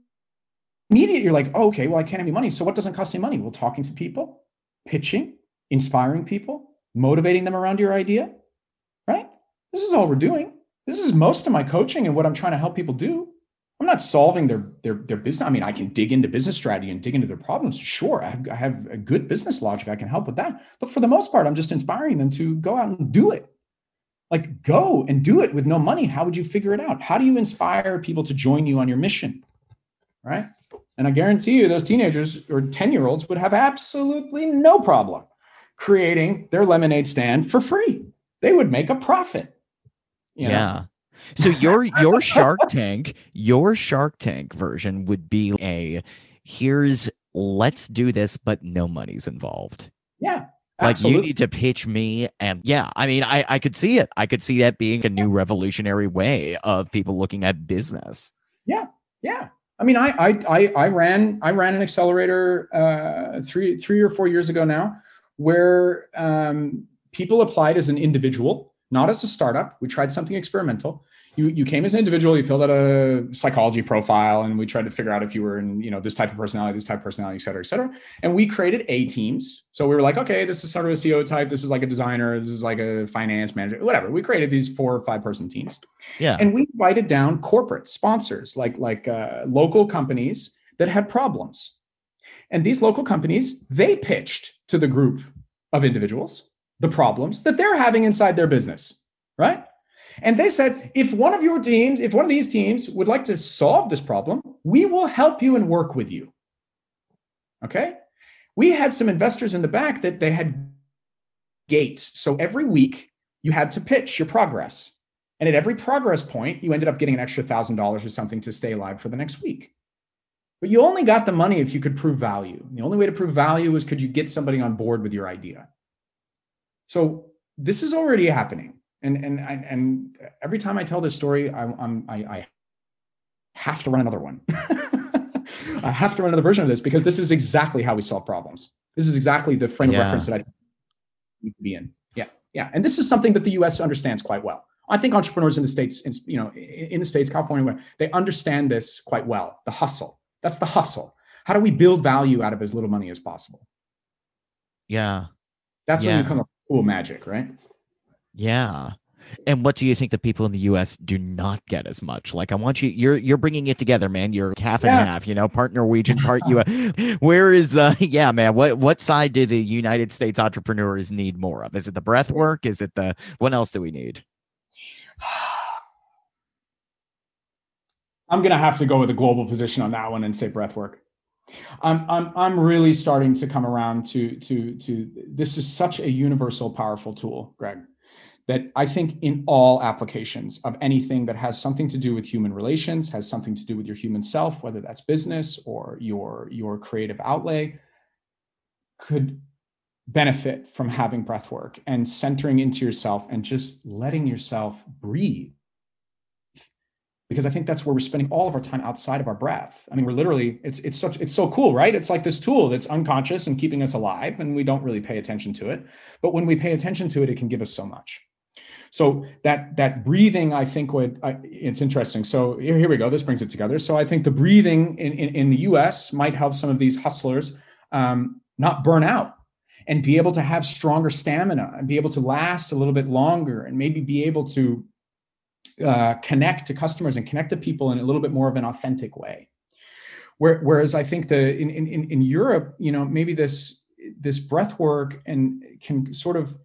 immediate, you're like, oh, okay, well, I can't have any money. So what doesn't cost any money? Well, talking to people, pitching, inspiring people, motivating them around your idea, right? This is all we're doing. This is most of my coaching and what I'm trying to help people do. I'm not solving their their their business. I mean, I can dig into business strategy and dig into their problems. Sure, I have, I have a good business logic. I can help with that. But for the most part, I'm just inspiring them to go out and do it. Like go and do it with no money. How would you figure it out? How do you inspire people to join you on your mission? Right? And I guarantee you, those teenagers or 10 year olds would have absolutely no problem creating their lemonade stand for free. They would make a profit. You know? yeah. So your your Shark Tank, your Shark Tank version would be a here's let's do this, but no money's involved. Yeah. Like absolutely. you need to pitch me and yeah, I mean I I could see it. I could see that being a new revolutionary way of people looking at business. Yeah. Yeah. I mean, I I I, I ran I ran an accelerator uh, three three or four years ago now, where um, people applied as an individual, not as a startup. We tried something experimental, you you came as an individual you filled out a psychology profile and we tried to figure out if you were in you know this type of personality this type of personality et cetera et cetera. And we created a teams. So we were like okay this is sort of a ceo type. This is like a designer. This is like a finance manager whatever. We created these four or five person teams. Yeah. And we invited down corporate sponsors like like uh, local companies that had problems and these local companies they pitched to the group of individuals the problems that they're having inside their business right and they said, if one of your teams, if one of these teams would like to solve this problem, we will help you and work with you. Okay. We had some investors in the back that they had gates. So every week you had to pitch your progress. And at every progress point, you ended up getting an extra thousand dollars or something to stay alive for the next week. But you only got the money if you could prove value. The only way to prove value is could you get somebody on board with your idea. So this is already happening and and and every time I tell this story, I, I'm I, I have to run another one. I have to run another version of this because this is exactly how we solve problems. This is exactly the frame yeah. of reference that I need to be in. Yeah, yeah, and this is something that the U.S. understands quite well. I think entrepreneurs in the states, in, you know, in the states, California, they understand this quite well. The hustle. That's the hustle. How do we build value out of as little money as possible? Yeah, that's yeah. when you come up with cool magic, right? Yeah. And what do you think the people in the U.S. do not get as much? Like, I want you, you're you're bringing it together, man. You're half and yeah. half, you know, part Norwegian, part U.S. Where is the? Yeah, man. What what side do the United States entrepreneurs need more of? Is it the breath work? Is it the what else do we need? I'm gonna have to go with a global position on that one and say breath work. I'm I'm I'm really starting to come around to to to this is such a universal, powerful tool, Greg that I think in all applications of anything that has something to do with human relations, has something to do with your human self, whether that's business or your your creative outlay, could benefit from having breath work and centering into yourself and just letting yourself breathe because I think that's where we're spending all of our time outside of our breath. I mean, we're literally it's it's such it's so cool, right? It's like this tool that's unconscious and keeping us alive, and we don't really pay attention to it. But when we pay attention to it, it can give us so much. So that that breathing, I think, would I, it's interesting. So here, here we go. This brings it together. So I think the breathing in in, in the U.S. might help some of these hustlers um, not burn out and be able to have stronger stamina and be able to last a little bit longer and maybe be able to uh, connect to customers and connect to people in a little bit more of an authentic way. Where, whereas I think the in, in in Europe, you know, maybe this this breath work and can sort of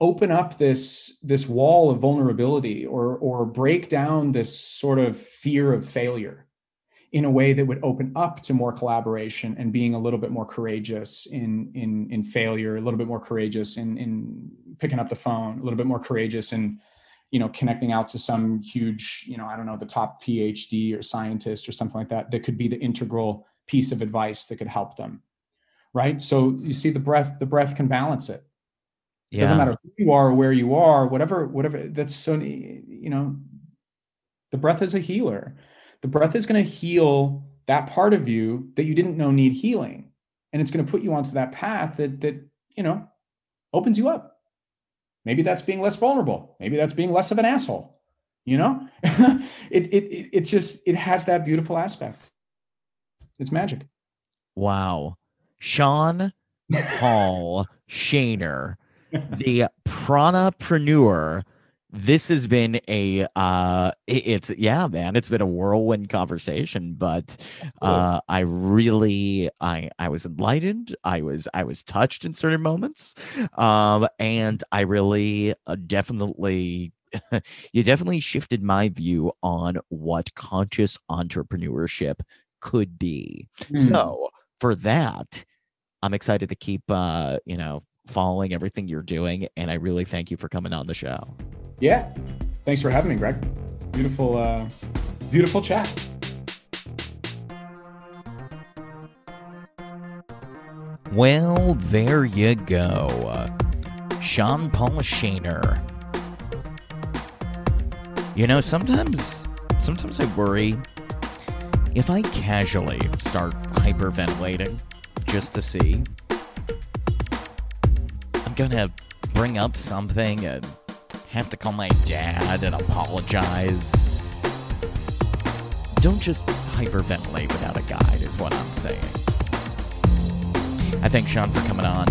open up this this wall of vulnerability or or break down this sort of fear of failure in a way that would open up to more collaboration and being a little bit more courageous in in in failure a little bit more courageous in in picking up the phone a little bit more courageous in you know connecting out to some huge you know i don't know the top phd or scientist or something like that that could be the integral piece of advice that could help them right? So you see the breath the breath can balance it. It Yeah. doesn't matter who you are or where you are whatever whatever that's so you know the breath is a healer. The breath is going to heal that part of you that you didn't know need healing. And it's going to put you onto that path that that you know opens you up maybe that's being less vulnerable maybe that's being less of an asshole you know it, it it just it has that beautiful aspect it's magic Wow. Sean Paul Shaner, the pranapreneur. This has been a uh it's yeah, man, it's been a whirlwind conversation, but uh I really I I was enlightened. I was I was touched in certain moments. Um and I really uh, definitely you definitely shifted my view on what conscious entrepreneurship could be. Hmm. So for that, I'm excited to keep uh, you know, following everything you're doing. And I really thank you for coming on the show. Yeah thanks for having me greg beautiful uh beautiful chat Well, there you go. Sean Paul Shaner. You know, sometimes sometimes I worry if I casually start hyperventilating just to see, I'm gonna bring up something and have to call my dad and apologize. Don't just hyperventilate without a guide, is what I'm saying. I thank Sean for coming on.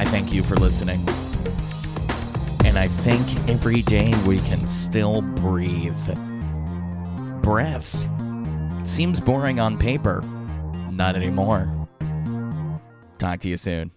I thank you for listening. And I think every day we can still breathe. Breath seems boring on paper. Not anymore. Talk to you soon.